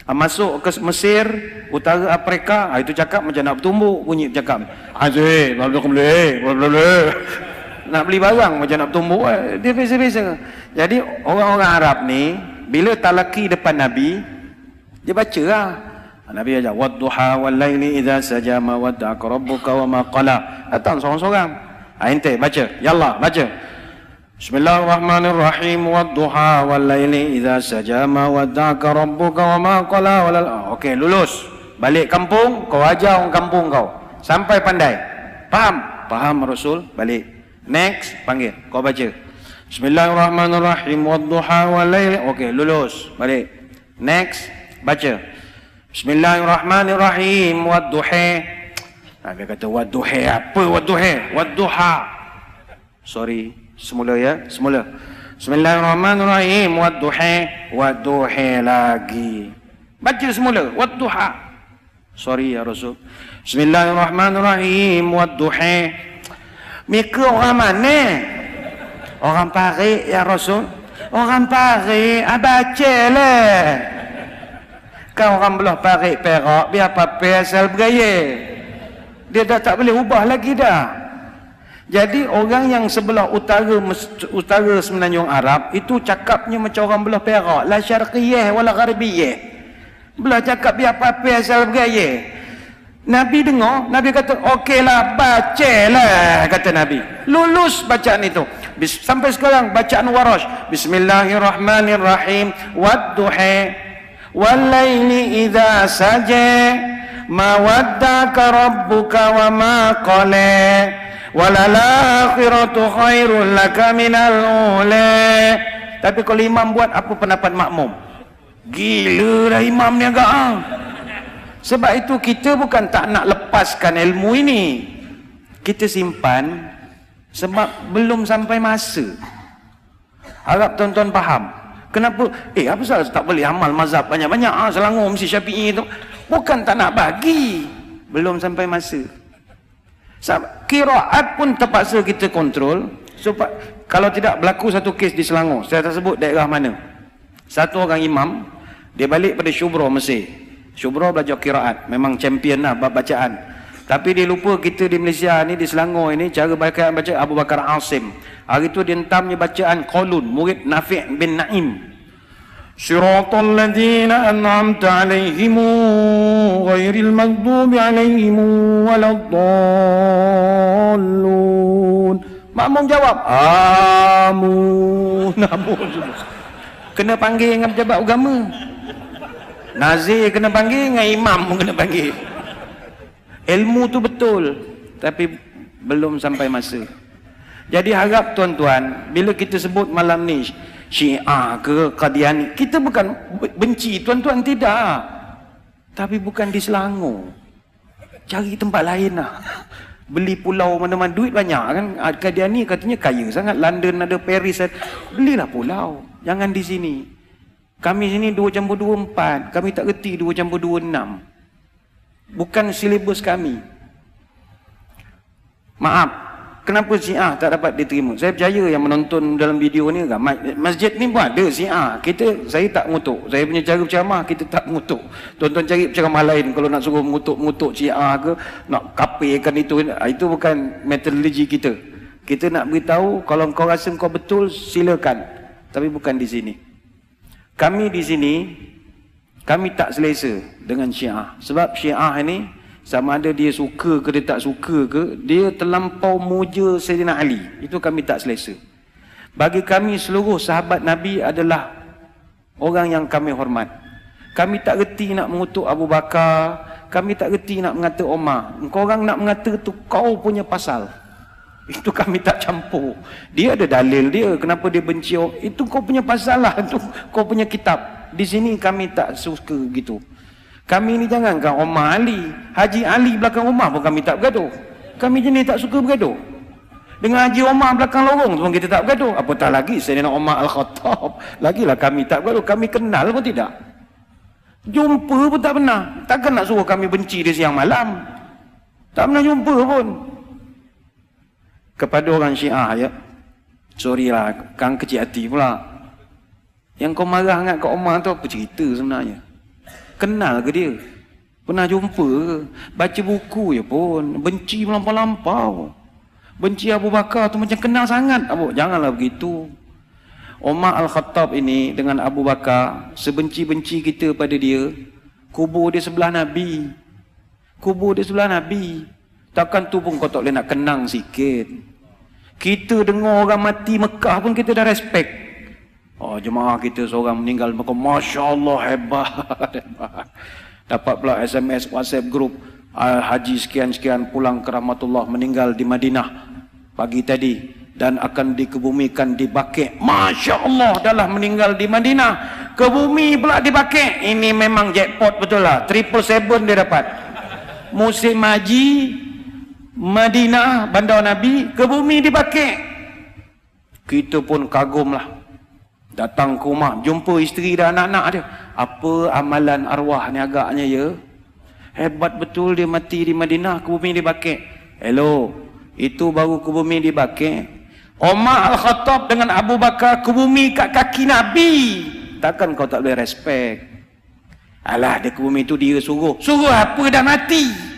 Ah, masuk ke Mesir, utara Afrika, ah, itu cakap macam nak bertumbuk bunyi cakap. Aziz, boleh boleh, boleh nak beli barang macam nak bertumbuk eh, dia biasa-biasa. Jadi orang-orang Arab ni bila talaki depan Nabi dia baca lah. Nabi ajar wadduha wal laili idza sajama wadda'aka rabbuka wa ma qala. Datang seorang-seorang. Ha, ente baca. Yallah baca. Bismillahirrahmanirrahim. Wadduha wal laili idza sajama wadda'aka rabbuka wa ma qala walal okey lulus. Balik kampung kau ajar orang kampung kau. Sampai pandai. Faham? Faham Rasul? Balik Next, panggil. Kau baca. Bismillahirrahmanirrahim. Wadduha walail. Okey, lulus. Balik. Next, baca. Bismillahirrahmanirrahim. Wadduha. Nah, dia kata wadduha. Apa wadduha? Wadduha. Sorry. Semula ya. Semula. Bismillahirrahmanirrahim. Wadduha. Wadduha lagi. Baca semula. Wadduha. Sorry ya Rasul. Bismillahirrahmanirrahim. Wadduha. Mereka orang mana? Orang Paris ya Rasul. Orang Paris, ah, baca lah. Kan orang belah Paris Perak, biar apa asal bergaya. Dia dah tak boleh ubah lagi dah. Jadi orang yang sebelah utara utara semenanjung Arab itu cakapnya macam orang belah Perak, la syarqiyah wala gharbiyah. Belah cakap biar apa asal bergaya. Nabi dengar, Nabi kata, okeylah, bacalah, kata Nabi. Lulus bacaan itu. Sampai sekarang, bacaan warash. Bismillahirrahmanirrahim. Wadduhe. Wallayni idha. Ma waddaka rabbuka wa ma qale. walal akhiratu khairul laka minal ula tapi kalau imam buat apa pendapat makmum gila dah imam ni agak ah. Sebab itu kita bukan tak nak lepaskan ilmu ini. Kita simpan sebab belum sampai masa. Harap tuan-tuan faham. Kenapa? Eh apa salah tak boleh amal mazhab banyak-banyak? Ah selangor mesti syafi'i tu. Bukan tak nak bagi. Belum sampai masa. Sebab kiraat pun terpaksa kita kontrol. Supaya kalau tidak berlaku satu kes di Selangor saya tak sebut daerah mana. Satu orang imam dia balik pada Syubro Mesir Syubra belajar kiraat Memang champion lah bacaan. Tapi dia lupa kita di Malaysia ni Di Selangor ni Cara bacaan baca Abu Bakar Asim. Hari tu dia entamnya bacaan Qolun Murid Nafi' bin Naim. Siratul ladina an'amta alaihimu Ghairil maghdubi alaihimu Waladdallun. Makmum jawab Amun. Amun. Kena panggil dengan pejabat agama. Nazir kena panggil dengan imam pun kena panggil Ilmu tu betul Tapi belum sampai masa Jadi harap tuan-tuan Bila kita sebut malam ni Syiah ke Qadiani. Kita bukan benci tuan-tuan tidak. Tapi bukan di Selangor. Cari tempat lain lah. Beli pulau mana-mana duit banyak kan. Qadiani katanya kaya sangat. London ada Paris. Belilah pulau. Jangan di sini. Kami sini 2 campur 2 4. Kami tak reti 2 campur 2 6. Bukan silibus kami. Maaf. Kenapa Syiah tak dapat diterima? Saya percaya yang menonton dalam video ni kan, masjid ni pun ada Syiah. Kita saya tak mengutuk. Saya punya cara berceramah kita tak mengutuk. Tuan-tuan cari penceramah lain kalau nak suruh mengutuk-mengutuk Syiah ke, nak kapirkan itu, itu bukan metodologi kita. Kita nak beritahu kalau kau rasa kau betul silakan. Tapi bukan di sini. Kami di sini kami tak selesa dengan Syiah. Sebab Syiah ini sama ada dia suka ke dia tak suka ke dia terlampau muja Sayyidina Ali. Itu kami tak selesa. Bagi kami seluruh sahabat Nabi adalah orang yang kami hormat. Kami tak reti nak mengutuk Abu Bakar kami tak reti nak mengata Omar. Engkau orang nak mengata tu kau punya pasal itu kami tak campur dia ada dalil dia kenapa dia benci itu kau punya pasal lah itu kau punya kitab di sini kami tak suka gitu kami ni jangankan Umar Ali. Haji Ali belakang rumah pun kami tak bergaduh. Kami jenis tak suka bergaduh. Dengan Haji Umar belakang lorong pun kita tak bergaduh. Apatah lagi Sayyidina Umar Al-Khattab. Lagilah kami tak bergaduh. Kami kenal pun tidak. Jumpa pun tak pernah. Takkan nak suruh kami benci dia siang malam. Tak pernah jumpa pun. Kepada orang syiah ya. Sorry lah. Kang kecil hati pula. Yang kau marah dengan Kak Umar tu apa cerita sebenarnya? Kenal ke dia? Pernah jumpa ke? Baca buku je pun. Benci melampau-lampau. Benci Abu Bakar tu macam kenal sangat. Abu, janganlah begitu. Umar Al-Khattab ini dengan Abu Bakar, sebenci-benci kita pada dia, kubur dia sebelah Nabi. Kubur dia sebelah Nabi. Takkan tu pun kau tak boleh nak kenang sikit. Kita dengar orang mati Mekah pun kita dah respect. Oh, jemaah kita seorang meninggal maka Masya Allah <laughs> hebat. Dapat pula SMS WhatsApp group uh, Haji sekian-sekian pulang ke rahmatullah meninggal di Madinah pagi tadi dan akan dikebumikan di Bakir. Masya Allah adalah meninggal di Madinah. Kebumi pula di Bakir. Ini memang jackpot betul lah. Triple seven dia dapat. Musim haji Madinah, bandar Nabi, kebumi di Bakir. Kita pun kagum lah datang ke rumah jumpa isteri dan anak-anak dia. Apa amalan arwah ni agaknya ya? Hebat betul dia mati di Madinah ke bumi dibakit hello itu baru ke bumi dibakit Umar Al-Khattab dengan Abu Bakar ke bumi kat kaki Nabi. Takkan kau tak boleh respect? Alah dia ke bumi tu dia suruh. Suruh apa dah mati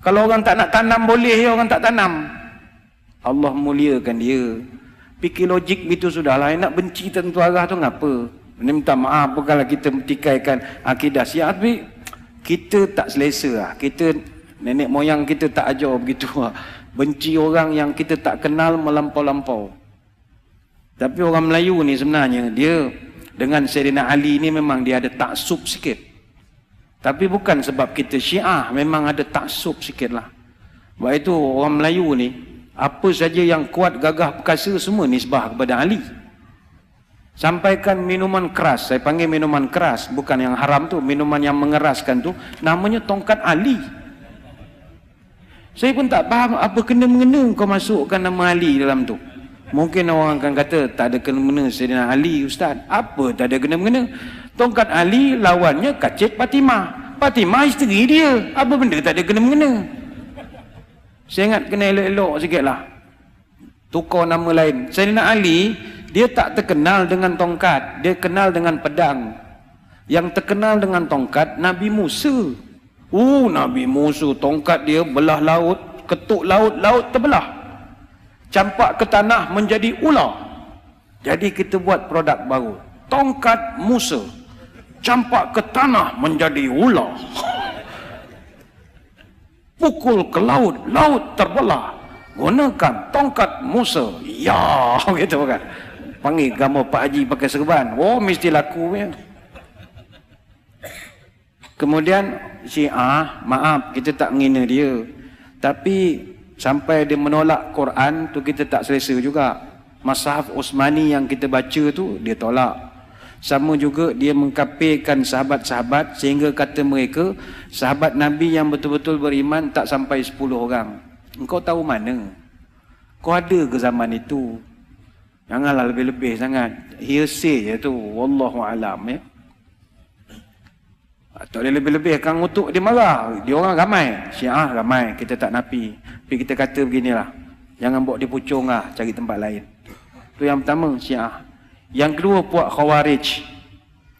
kalau orang tak nak tanam boleh ya orang tak tanam Allah muliakan dia Fikir logik itu sudahlah. Nak benci tentu arah tu ngapa? Ini minta maaf kalau kita metikaikan akidah siap. Tapi kita tak selesa lah. Kita, nenek moyang kita tak ajar begitu lah. Benci orang yang kita tak kenal melampau-lampau. Tapi orang Melayu ni sebenarnya, dia dengan Serina Ali ni memang dia ada taksub sikit. Tapi bukan sebab kita syiah, memang ada taksub sikit lah. Sebab itu orang Melayu ni, apa saja yang kuat, gagah, perkasa, semua nisbah kepada Ali. Sampaikan minuman keras, saya panggil minuman keras, bukan yang haram tu, minuman yang mengeraskan tu, namanya tongkat Ali. Saya pun tak faham apa kena-mengena kau masukkan nama Ali dalam tu. Mungkin orang akan kata tak ada kena-mengena Sayyidina Ali Ustaz. Apa tak ada kena-mengena? Tongkat Ali lawannya kacit Fatimah. Fatimah isteri dia. Apa benda tak ada kena-mengena? Saya ingat kena elok-elok sikit lah. Tukar nama lain. Sayyidina Ali, dia tak terkenal dengan tongkat. Dia kenal dengan pedang. Yang terkenal dengan tongkat, Nabi Musa. Oh, Nabi Musa, tongkat dia belah laut. Ketuk laut, laut terbelah. Campak ke tanah menjadi ular. Jadi kita buat produk baru. Tongkat Musa. Campak ke tanah menjadi ular pukul ke laut, laut terbelah. Gunakan tongkat Musa. Ya, <laughs> gitu kan. Panggil gambar Pak Haji pakai serban. Oh, mesti laku ya. Kemudian Syiah, maaf kita tak menghina dia. Tapi sampai dia menolak Quran tu kita tak selesa juga. Masahaf Osmani yang kita baca tu dia tolak. Sama juga dia mengkapirkan sahabat-sahabat sehingga kata mereka sahabat Nabi yang betul-betul beriman tak sampai 10 orang. Engkau tahu mana? Kau ada ke zaman itu? Janganlah lebih-lebih sangat. Hearsay je tu. Wallahu alam ya. Tak boleh lebih-lebih. Kang Utuk dia marah. Dia orang ramai. Syiah ramai. Kita tak napi. Tapi kita kata beginilah. Jangan buat dia pucung lah. Cari tempat lain. Itu yang pertama. Syiah. Yang kedua puak Khawarij.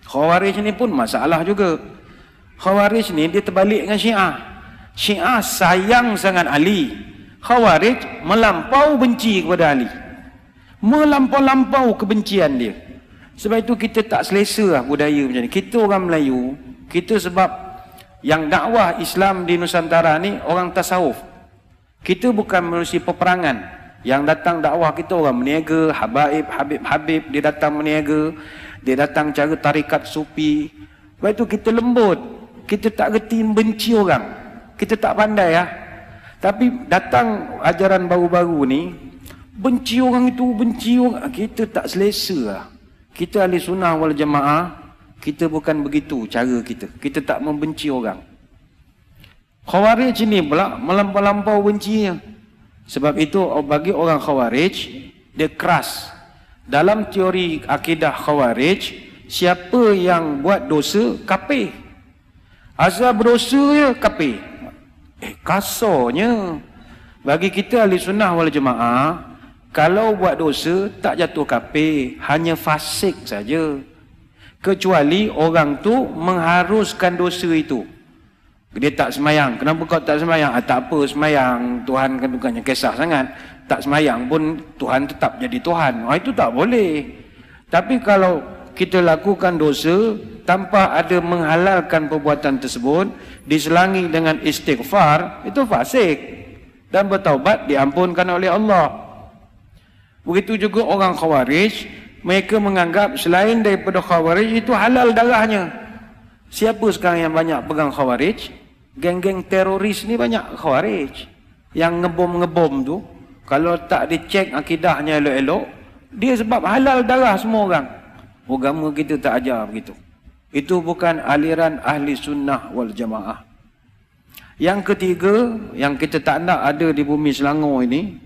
Khawarij ni pun masalah juga. Khawarij ni dia terbalik dengan Syiah. Syiah sayang sangat Ali. Khawarij melampau benci kepada Ali. Melampau-lampau kebencian dia. Sebab itu kita tak selesa lah budaya macam ni. Kita orang Melayu, kita sebab yang dakwah Islam di Nusantara ni orang tasawuf. Kita bukan manusia peperangan. Yang datang dakwah kita orang meniaga, habaib, habib, habib, dia datang meniaga, dia datang cara tarikat supi. Sebab itu kita lembut, kita tak reti benci orang. Kita tak pandai ya. Tapi datang ajaran baru-baru ni, benci orang itu, benci orang, kita tak selesa lah. Kita ahli sunnah wal jamaah, kita bukan begitu cara kita. Kita tak membenci orang. Khawarij ini pula melampau-lampau bencinya. Sebab itu bagi orang khawarij, dia keras. Dalam teori akidah khawarij, siapa yang buat dosa, kapir. Asal berdosa ya, kapir. Eh, kasarnya. Bagi kita ahli sunnah wal jemaah, kalau buat dosa, tak jatuh kapir. Hanya fasik saja. Kecuali orang tu mengharuskan dosa itu. Dia tak semayang. Kenapa kau tak semayang? Ah, tak apa semayang. Tuhan kan bukannya kisah sangat. Tak semayang pun Tuhan tetap jadi Tuhan. Ah, itu tak boleh. Tapi kalau kita lakukan dosa tanpa ada menghalalkan perbuatan tersebut, diselangi dengan istighfar, itu fasik. Dan bertaubat diampunkan oleh Allah. Begitu juga orang khawarij, mereka menganggap selain daripada khawarij itu halal darahnya. Siapa sekarang yang banyak pegang khawarij? Geng-geng teroris ni banyak khawarij. Yang ngebom-ngebom tu, kalau tak dicek akidahnya elok-elok, dia sebab halal darah semua orang. Agama kita tak ajar begitu. Itu bukan aliran ahli sunnah wal jamaah. Yang ketiga, yang kita tak nak ada di bumi Selangor ini,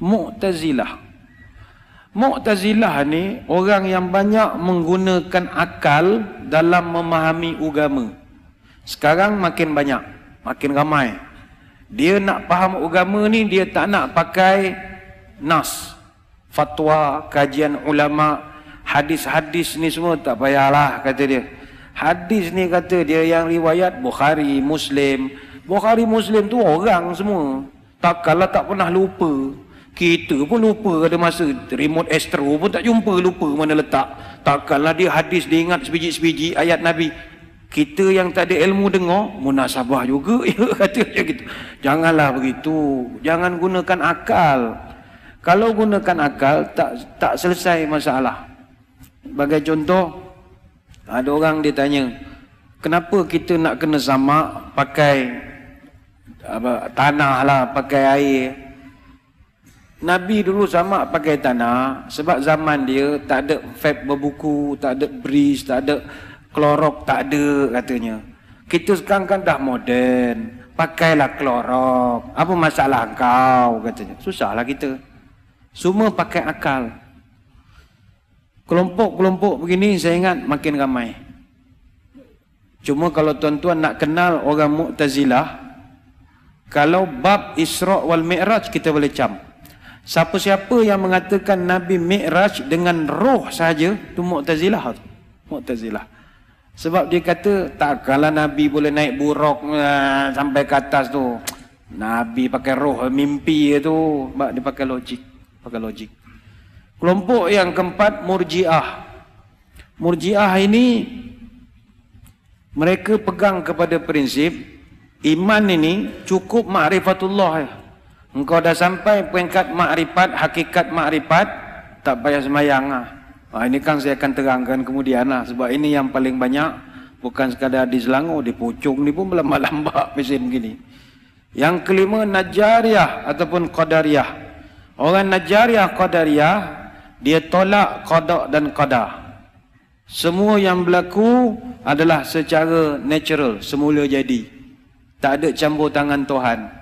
Mu'tazilah. Mu'tazilah ni orang yang banyak menggunakan akal dalam memahami agama. Sekarang makin banyak, makin ramai. Dia nak faham agama ni, dia tak nak pakai nas, fatwa, kajian ulama, hadis-hadis ni semua tak payahlah kata dia. Hadis ni kata dia yang riwayat Bukhari, Muslim. Bukhari, Muslim tu orang semua. Tak kalau tak pernah lupa. Kita pun lupa ada masa remote astro pun tak jumpa lupa mana letak. Takkanlah dia hadis dia ingat sebiji-sebiji ayat Nabi kita yang tak ada ilmu dengar munasabah juga <laughs> ya kata macam gitu. Janganlah begitu. Jangan gunakan akal. Kalau gunakan akal tak tak selesai masalah. Bagi contoh ada orang dia tanya kenapa kita nak kena sama pakai apa, tanah lah pakai air. Nabi dulu sama pakai tanah sebab zaman dia tak ada fab berbuku, tak ada bris, tak ada klorok, tak ada katanya. Kita sekarang kan dah moden, pakailah klorok. Apa masalah kau katanya. Susahlah kita. Semua pakai akal. Kelompok-kelompok begini saya ingat makin ramai. Cuma kalau tuan-tuan nak kenal orang Mu'tazilah, kalau bab Isra' wal Mi'raj kita boleh cam. Siapa-siapa yang mengatakan Nabi Mi'raj dengan roh saja tu Mu'tazilah. Mu'tazilah. Sebab dia kata takkanlah Nabi boleh naik buruk uh, sampai ke atas tu. Nabi pakai roh mimpi tu. Sebab dia pakai logik. Pakai logik. Kelompok yang keempat Murji'ah. Murji'ah ini mereka pegang kepada prinsip iman ini cukup ma'rifatullah. Engkau dah sampai peringkat makrifat, hakikat makrifat, tak payah semayang lah. Ha, ini kan saya akan terangkan kemudian lah. Sebab ini yang paling banyak, bukan sekadar di Selangor, di Pucung ni pun lambat-lambat <laughs> mesin begini. Yang kelima, Najariyah ataupun Qadariyah. Orang Najariyah, Qadariyah, dia tolak Qadak dan Qadar. Semua yang berlaku adalah secara natural, semula jadi. Tak ada campur tangan Tuhan.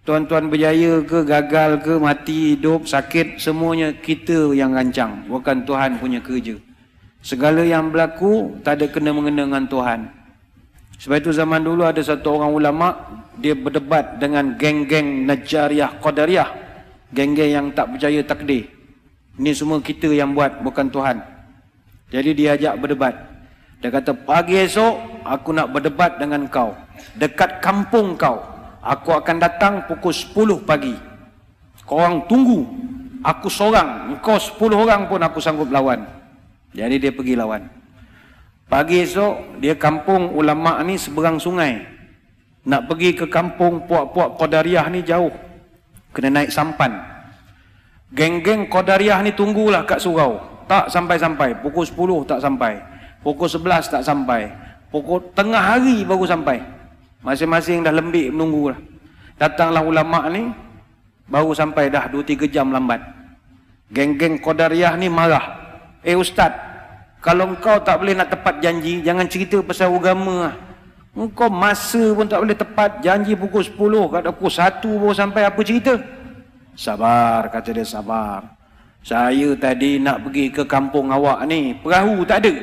Tuan-tuan berjaya ke, gagal ke, mati, hidup, sakit, semuanya kita yang rancang. Bukan Tuhan punya kerja. Segala yang berlaku, tak ada kena-mengena dengan Tuhan. Sebab itu zaman dulu ada satu orang ulama, dia berdebat dengan geng-geng Najariah Qadariyah. Geng-geng yang tak percaya takdir. Ini semua kita yang buat, bukan Tuhan. Jadi dia ajak berdebat. Dia kata, pagi esok, aku nak berdebat dengan kau. Dekat kampung kau aku akan datang pukul 10 pagi. Korang tunggu. Aku seorang, engkau 10 orang pun aku sanggup lawan. Jadi dia pergi lawan. Pagi esok, dia kampung ulama ni seberang sungai. Nak pergi ke kampung puak-puak Qadariyah ni jauh. Kena naik sampan. Geng-geng Qadariyah ni tunggulah kat surau. Tak sampai-sampai. Pukul 10 tak sampai. Pukul 11 tak sampai. Pukul tengah hari baru sampai. Masing-masing dah lembik menunggu lah. Datanglah ulama ni baru sampai dah 2 3 jam lambat. Geng-geng Qadariyah ni marah. Eh ustaz, kalau engkau tak boleh nak tepat janji, jangan cerita pasal agama lah. Engkau masa pun tak boleh tepat janji pukul 10, kat pukul 1 baru sampai apa cerita? Sabar, kata dia sabar. Saya tadi nak pergi ke kampung awak ni, perahu tak ada.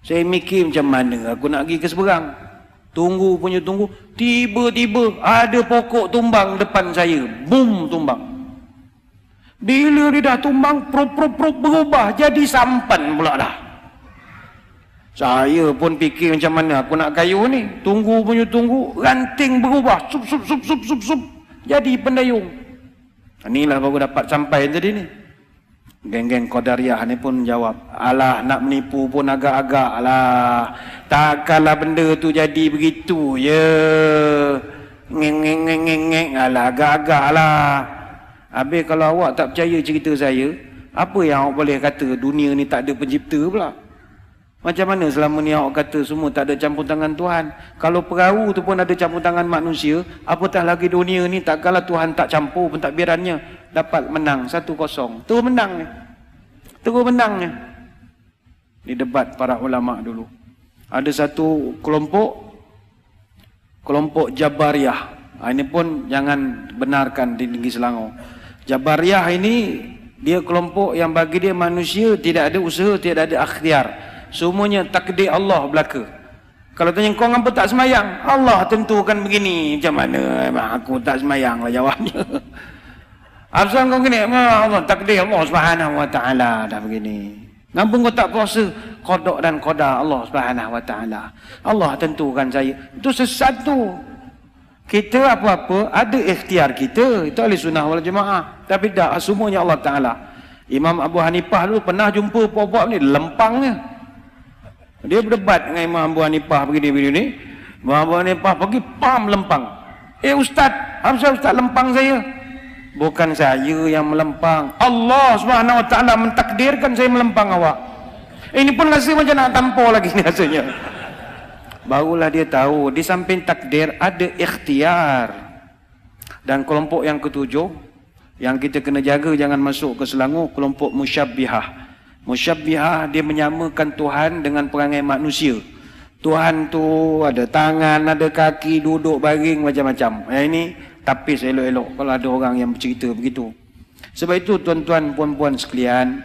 Saya mikir macam mana aku nak pergi ke seberang. Tunggu punya tunggu. Tiba-tiba ada pokok tumbang depan saya. Boom tumbang. Bila dia dah tumbang, prop-prop-prop berubah. Jadi sampan pula dah. Saya pun fikir macam mana aku nak kayu ni. Tunggu punya tunggu. Ranting berubah. Sup, sup, sup, sup, sup, sup. Jadi pendayung. Inilah baru dapat sampai tadi ni. Geng-geng Qadariyah ni pun jawab. Alah nak menipu pun agak-agak lah. Takkanlah benda tu jadi begitu ya. Ngeng ngeng ngeng ngeng ngeng. Alah agak-agak lah. Habis kalau awak tak percaya cerita saya. Apa yang awak boleh kata dunia ni tak ada pencipta pula. Macam mana selama ni awak kata semua tak ada campur tangan Tuhan. Kalau perahu tu pun ada campur tangan manusia. Apatah lagi dunia ni takkanlah Tuhan tak campur biarannya dapat menang 1-0. Terus menang ni. Terus menangnya. Di debat para ulama dulu. Ada satu kelompok kelompok Jabariyah. Ha, ini pun jangan benarkan di Negeri Selangor. Jabariyah ini dia kelompok yang bagi dia manusia tidak ada usaha, tidak ada akhtiar. Semuanya takdir Allah belaka. Kalau tanya kau ngapa tak semayang? Allah tentukan begini. Macam mana? Memang aku tak semayang lah jawabnya. <laughs> Asal kau gini, Allah takdir Allah Subhanahu wa taala dah begini. Ngapa kau tak puasa? Qada dan qada Allah Subhanahu wa taala. Allah tentukan saya. Itu sesuatu. Kita apa-apa ada ikhtiar kita. Itu ahli sunnah wal jemaah. Tapi tak semuanya Allah taala. Imam Abu Hanifah dulu pernah jumpa puak-puak ni lempangnya. Dia berdebat dengan Imam Abu Hanifah begini-begini. Imam Abu Hanifah pergi pam lempang. Eh ustaz, apa ustaz lempang saya? Bukan saya yang melempang. Allah Subhanahu Wa Taala mentakdirkan saya melempang awak. Ini pun rasa macam nak tampol lagi ni rasanya. barulah dia tahu di samping takdir ada ikhtiar dan kelompok yang ketujuh yang kita kena jaga jangan masuk ke Selangor kelompok musyabbihah musyabbihah dia menyamakan Tuhan dengan perangai manusia Tuhan tu ada tangan ada kaki duduk baring macam-macam yang ini tapis elok-elok kalau ada orang yang bercerita begitu sebab itu tuan-tuan puan-puan sekalian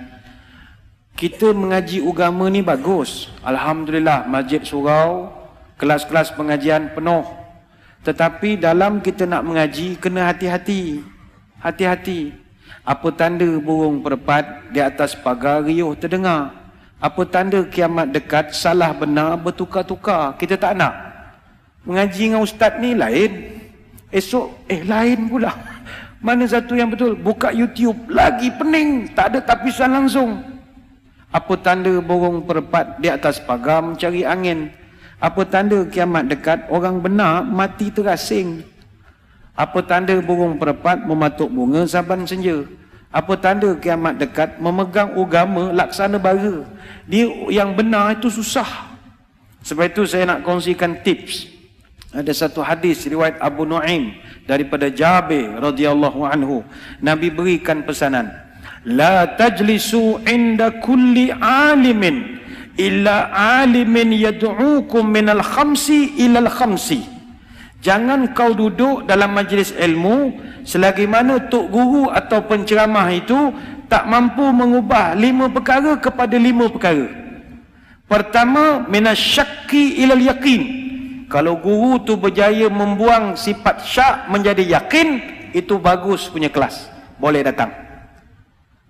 kita mengaji agama ni bagus Alhamdulillah masjid surau kelas-kelas pengajian penuh. Tetapi dalam kita nak mengaji, kena hati-hati. Hati-hati. Apa tanda burung perpat di atas pagar riuh terdengar? Apa tanda kiamat dekat, salah benar, bertukar-tukar? Kita tak nak. Mengaji dengan ustaz ni lain. Esok, eh lain pula. Mana satu yang betul? Buka YouTube, lagi pening. Tak ada tapisan langsung. Apa tanda burung perpat di atas pagar mencari angin? Apa tanda kiamat dekat? Orang benar mati terasing. Apa tanda burung perempat mematuk bunga saban senja? Apa tanda kiamat dekat? Memegang agama laksana bara. Dia yang benar itu susah. Sebab itu saya nak kongsikan tips. Ada satu hadis riwayat Abu Nuaim daripada Jabir radhiyallahu anhu. Nabi berikan pesanan. La tajlisu inda kulli alimin illa alimin yad'ukum minal khamsi ilal khamsi jangan kau duduk dalam majlis ilmu selagi mana tok guru atau penceramah itu tak mampu mengubah lima perkara kepada lima perkara. Pertama minasyakki ilal yakin kalau guru tu berjaya membuang sifat syak menjadi yakin itu bagus punya kelas. Boleh datang.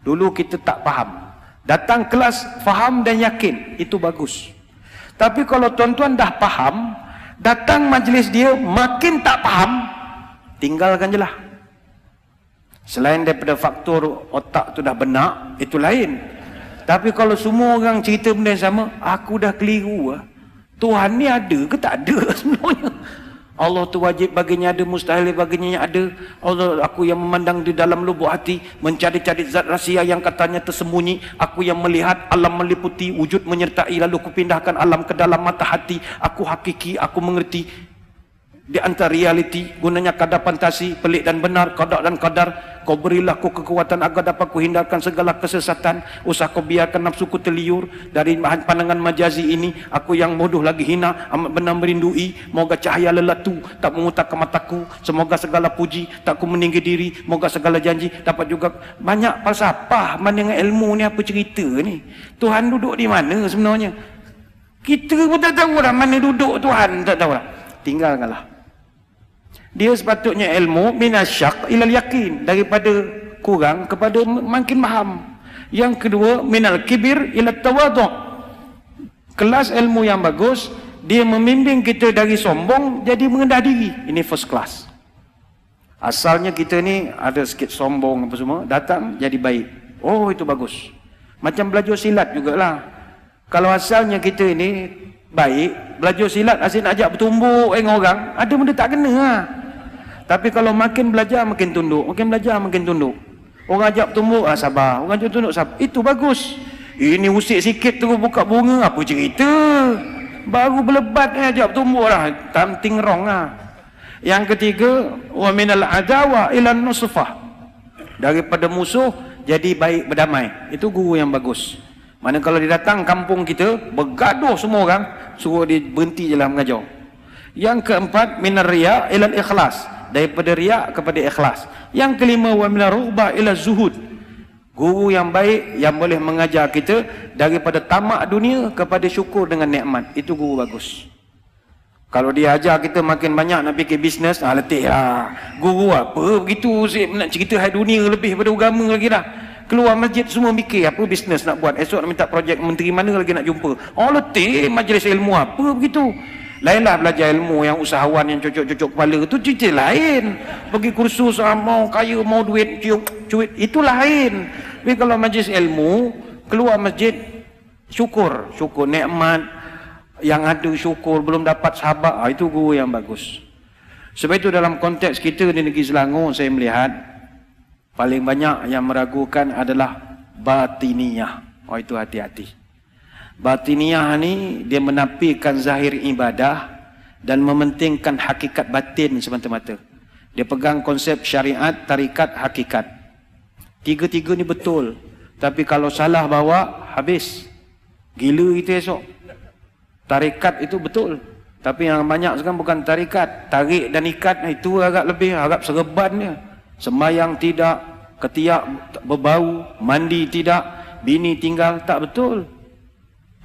Dulu kita tak faham. Datang kelas faham dan yakin itu bagus. Tapi kalau tuan-tuan dah faham, datang majlis dia makin tak faham, tinggalkan je lah. Selain daripada faktor otak tu dah benak, itu lain. Tapi kalau semua orang cerita benda yang sama, aku dah keliru lah. Tuhan ni ada ke tak ada <laughs> sebenarnya? Allah tu wajib baginya ada, mustahil baginya ada. Allah aku yang memandang di dalam lubuk hati, mencari-cari zat rahsia yang katanya tersembunyi. Aku yang melihat alam meliputi, wujud menyertai lalu kupindahkan alam ke dalam mata hati. Aku hakiki, aku mengerti di antara realiti gunanya kadar fantasi pelik dan benar kadar dan kadar kau berilah ku kekuatan agar dapat ku hindarkan segala kesesatan. Usah kau biarkan nafsuku terliur. Dari pandangan majazi ini aku yang bodoh lagi hina amat benar merindui. Moga cahaya lelatu tak mengutak ke mataku. Semoga segala puji tak ku meninggi diri. Moga segala janji dapat juga banyak falsafah. Mana dengan ilmu ni apa cerita ni? Tuhan duduk di mana sebenarnya? Kita pun tak tahu lah mana duduk Tuhan tak tahu lah. Tinggalkanlah dia sepatutnya ilmu minasyak ilal yakin daripada kurang kepada makin paham yang kedua minal kibir ila tawadu kelas ilmu yang bagus dia membimbing kita dari sombong jadi mengendah diri. Ini first class. Asalnya kita ni ada sikit sombong apa semua datang jadi baik. Oh itu bagus. Macam belajar silat jugalah. Kalau asalnya kita ini baik belajar silat asyik nak ajak bertumbuk dengan orang ada benda tak kena lah tapi kalau makin belajar makin tunduk, makin belajar makin tunduk. Orang ajak tumbuk, ah, sabar. Orang ajak tunduk, sabar. Itu bagus. Ini usik sikit terus buka bunga, apa cerita? Baru berlebat ni ajak tumbuk lah. Something wrong lah. Yang ketiga, wa minal adawa ilan nusufah. Daripada musuh, jadi baik berdamai. Itu guru yang bagus. Mana kalau dia datang kampung kita, bergaduh semua orang, suruh dia berhenti je lah mengajar. Yang keempat, minar riya ilan ikhlas daripada riak kepada ikhlas. Yang kelima wa min rughba ila zuhud. Guru yang baik yang boleh mengajar kita daripada tamak dunia kepada syukur dengan nikmat. Itu guru bagus. Kalau dia ajar kita makin banyak nak fikir bisnes, ah letih lah. Guru apa begitu sih nak cerita hai dunia lebih daripada agama lagi dah. Keluar masjid semua mikir apa bisnes nak buat. Esok nak minta projek menteri mana lagi nak jumpa. Oh letih majlis ilmu apa begitu. Lainlah belajar ilmu yang usahawan yang cucuk-cucuk kepala tu cerita lain. Pergi kursus ah, mau kaya mau duit cium cuit itu lain. Tapi kalau majlis ilmu keluar masjid syukur, syukur nikmat yang ada syukur belum dapat sahabat ah, itu guru yang bagus. Sebab itu dalam konteks kita di negeri Selangor saya melihat paling banyak yang meragukan adalah batiniyah. Oh itu hati-hati. Batiniah ni dia menafikan zahir ibadah dan mementingkan hakikat batin semata-mata. Dia pegang konsep syariat, tarikat, hakikat. Tiga-tiga ni betul. Tapi kalau salah bawa, habis. Gila itu esok. Tarikat itu betul. Tapi yang banyak sekarang bukan tarikat. Tarik dan ikat itu agak lebih, agak serban Semayang tidak, ketiak berbau, mandi tidak, bini tinggal, tak betul.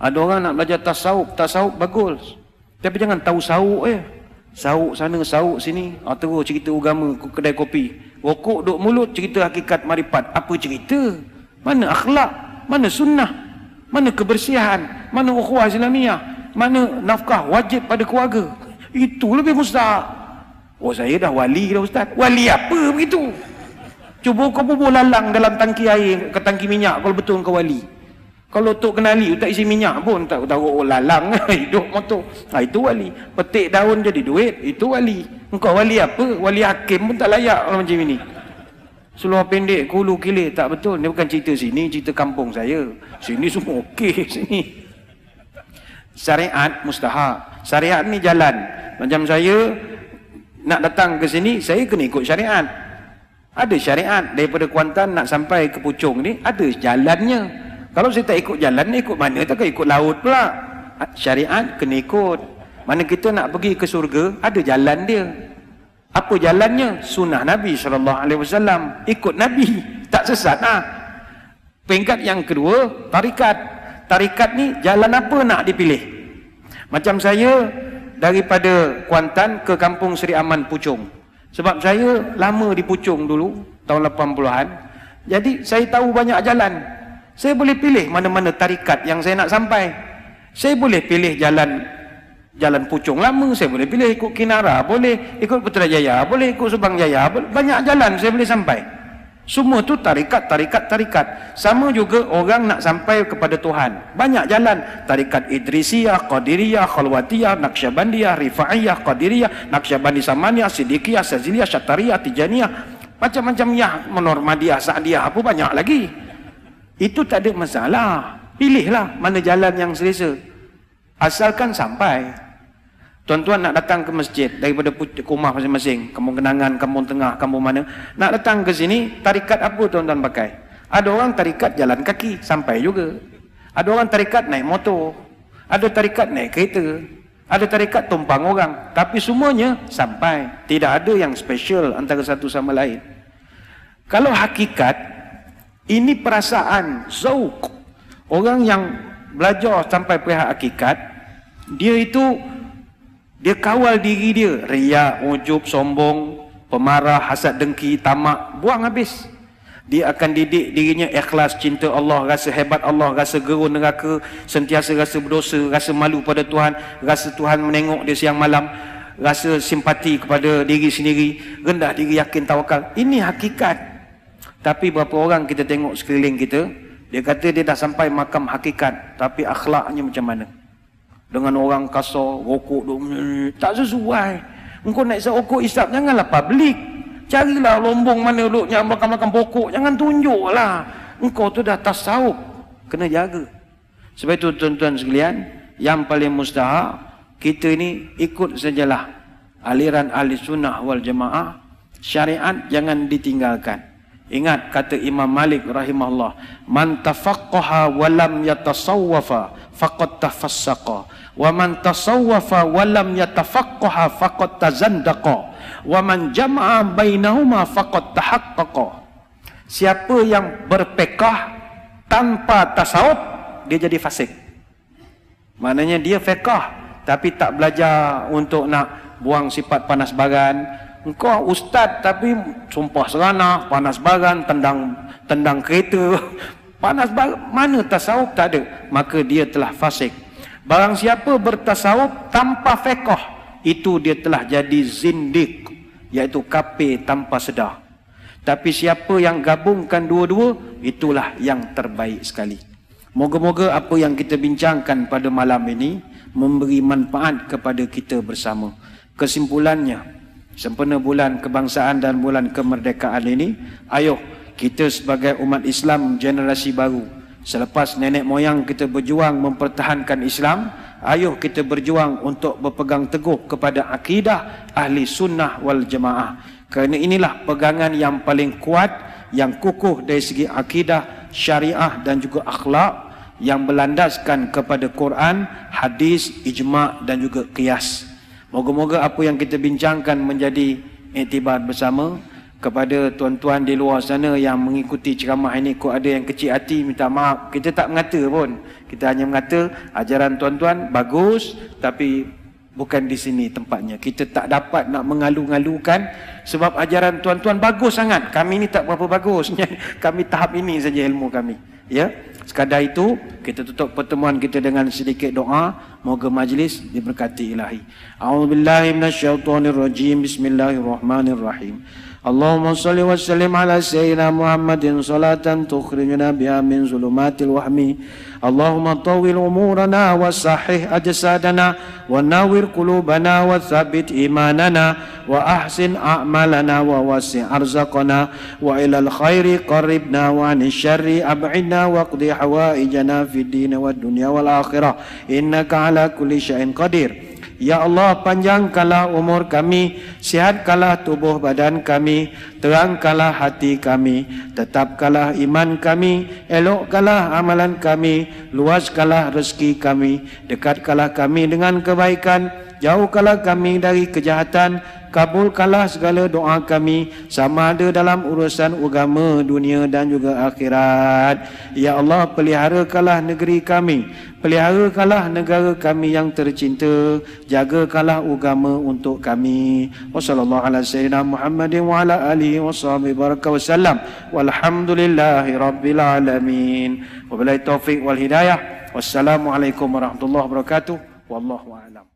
Ada orang nak belajar tasawuf, tasawuf bagus. Tapi jangan tahu sawuk eh. Sawuk sana, sawuk sini. Ah, terus cerita agama, kedai kopi. Rokok duk mulut, cerita hakikat marifat. Apa cerita? Mana akhlak? Mana sunnah? Mana kebersihan? Mana ukhuwah Islamiyah? Mana nafkah wajib pada keluarga? Itu lebih mustahak. Oh saya dah wali dah ustaz. Wali apa begitu? Cuba kau bubuh lalang dalam tangki air ke tangki minyak kalau betul kau wali. Kalau tok kenali tak isi minyak pun tak tahu oh, lalang <laughs> hidup motor. Ha, itu wali. Petik daun jadi duit, itu wali. Engkau wali apa? Wali hakim pun tak layak kalau macam ini. Seluar pendek, kulu kilir, tak betul. Ini bukan cerita sini, cerita kampung saya. Sini semua okey <laughs> sini. Syariat mustahak. Syariat ni jalan. Macam saya nak datang ke sini, saya kena ikut syariat. Ada syariat daripada Kuantan nak sampai ke Puchong ni, ada jalannya. Kalau saya tak ikut jalan ikut mana? Takkan ikut laut pula. Syariat kena ikut. Mana kita nak pergi ke surga, ada jalan dia. Apa jalannya? Sunnah Nabi SAW. Ikut Nabi. <laughs> Tak sesat lah. Peringkat yang kedua, tarikat. Tarikat ni jalan apa nak dipilih? Macam saya daripada Kuantan ke kampung Seri Aman Puchong. Sebab saya lama di Puchong dulu, tahun 80-an. Jadi saya tahu banyak jalan. Saya boleh pilih mana-mana tarikat yang saya nak sampai. Saya boleh pilih jalan jalan Pucung lama, saya boleh pilih ikut Kinara, boleh ikut Putrajaya, boleh ikut Subang Jaya, banyak jalan saya boleh sampai. Semua tu tarikat, tarikat, tarikat. Sama juga orang nak sampai kepada Tuhan. Banyak jalan. Tarikat Idrisiyah, Qadiriyah, Khalwatiyah, Naqsyabandiyah, Rifa'iyah, Qadiriyah, Naqsyabandi Samaniyah, Siddiqiyah, Saziliyah, Syatariyah, Tijaniyah. Macam-macam ya, Menormadiyah, Sa'diyah, apa banyak lagi. Itu tak ada masalah. Pilihlah mana jalan yang selesa. Asalkan sampai. Tuan-tuan nak datang ke masjid daripada rumah masing-masing. Kampung Kenangan, Kampung Tengah, Kampung mana. Nak datang ke sini, tarikat apa tuan-tuan pakai? Ada orang tarikat jalan kaki, sampai juga. Ada orang tarikat naik motor. Ada tarikat naik kereta. Ada tarikat tumpang orang. Tapi semuanya sampai. Tidak ada yang special antara satu sama lain. Kalau hakikat, ini perasaan zauk. Orang yang belajar sampai pihak hakikat, dia itu dia kawal diri dia, riak, ujub, sombong, pemarah, hasad dengki, tamak, buang habis. Dia akan didik dirinya ikhlas, cinta Allah, rasa hebat Allah, rasa gerun neraka, sentiasa rasa berdosa, rasa malu pada Tuhan, rasa Tuhan menengok dia siang malam, rasa simpati kepada diri sendiri, rendah diri, yakin, tawakal. Ini hakikat. Tapi berapa orang kita tengok sekeliling kita, dia kata dia dah sampai makam hakikat, tapi akhlaknya macam mana? Dengan orang kasar, rokok, duk, tak sesuai. Engkau nak isap rokok, isap, janganlah public. Carilah lombong mana duduknya, makan-makan pokok, jangan tunjuklah. Engkau tu dah tasawuf, kena jaga. Sebab itu tuan-tuan sekalian, yang paling mustahak, kita ini ikut sajalah aliran ahli sunnah wal jamaah, syariat jangan ditinggalkan. Ingat kata Imam Malik rahimahullah, man tafaqqaha wa lam yatasawwafa faqad tafassaqa wa man tasawwafa wa lam yatafaqqaha faqad tazandaqa wa man jama'a bainahuma faqad tahaqqaqa. Siapa yang berpekah tanpa tasawuf dia jadi fasik. Maknanya dia fekah tapi tak belajar untuk nak buang sifat panas bagan, Engkau ustaz tapi sumpah serana, panas baran, tendang tendang kereta. <laughs> Panas baran, mana tasawuf tak ada. Maka dia telah fasik. Barang siapa bertasawuf tanpa fekoh, itu dia telah jadi zindik. Iaitu kape tanpa sedar. Tapi siapa yang gabungkan dua-dua, itulah yang terbaik sekali. Moga-moga apa yang kita bincangkan pada malam ini, memberi manfaat kepada kita bersama. Kesimpulannya, sempena bulan kebangsaan dan bulan kemerdekaan ini, ayo kita sebagai umat Islam generasi baru, Selepas nenek moyang kita berjuang mempertahankan Islam, ayuh kita berjuang untuk berpegang teguh kepada akidah ahli sunnah wal jamaah. Kerana inilah pegangan yang paling kuat, yang kukuh dari segi akidah, syariah dan juga akhlak yang berlandaskan kepada Quran, hadis, ijma' dan juga qiyas. Moga-moga apa yang kita bincangkan menjadi iktibar bersama kepada tuan-tuan di luar sana yang mengikuti ceramah ini. Kok ada yang kecil hati minta maaf. Kita tak mengata pun. Kita hanya mengata ajaran tuan-tuan bagus tapi bukan di sini tempatnya. Kita tak dapat nak mengalu-ngalukan sebab ajaran tuan-tuan bagus sangat. Kami ni tak berapa bagus <laughs> kami tahap ini saja ilmu kami ya sekadar itu kita tutup pertemuan kita dengan sedikit doa. Moga majlis diberkati ilahi. A'udzubillahi minasyaitonirrajim. Bismillahirrahmanirrahim اللهم صل وسلم على سيدنا محمد صلاة تخرجنا بها من ظلمات الوهم. اللهم طول أمورنا وصحح أجسادنا ونور قلوبنا وثبت إيماننا وأحسن أعمالنا ووسع أرزقنا. وإلى الخير قربنا وعن الشر أبعدنا واقضي حوائجنا في الدين والدنيا والآخرة. إنك على كل شيء قدير. Ya Allah panjangkanlah umur kami Sihatkanlah tubuh badan kami Terangkanlah hati kami Tetapkanlah iman kami Elokkanlah amalan kami Luaskanlah rezeki kami Dekatkanlah kami dengan kebaikan Jauhkanlah kami dari kejahatan kabulkanlah segala doa kami sama ada dalam urusan agama dunia dan juga akhirat. Ya Allah peliharakanlah negeri kami peliharakanlah negara kami yang tercinta jagakanlah agama untuk kami. Wasallallahu ala sayyidina muhammadin wa ala alihi alamin. Wabillahi taufiq wal hidayah. Wassalamu alaikum warahmatullahi wabarakatuh. Wallahu a'lam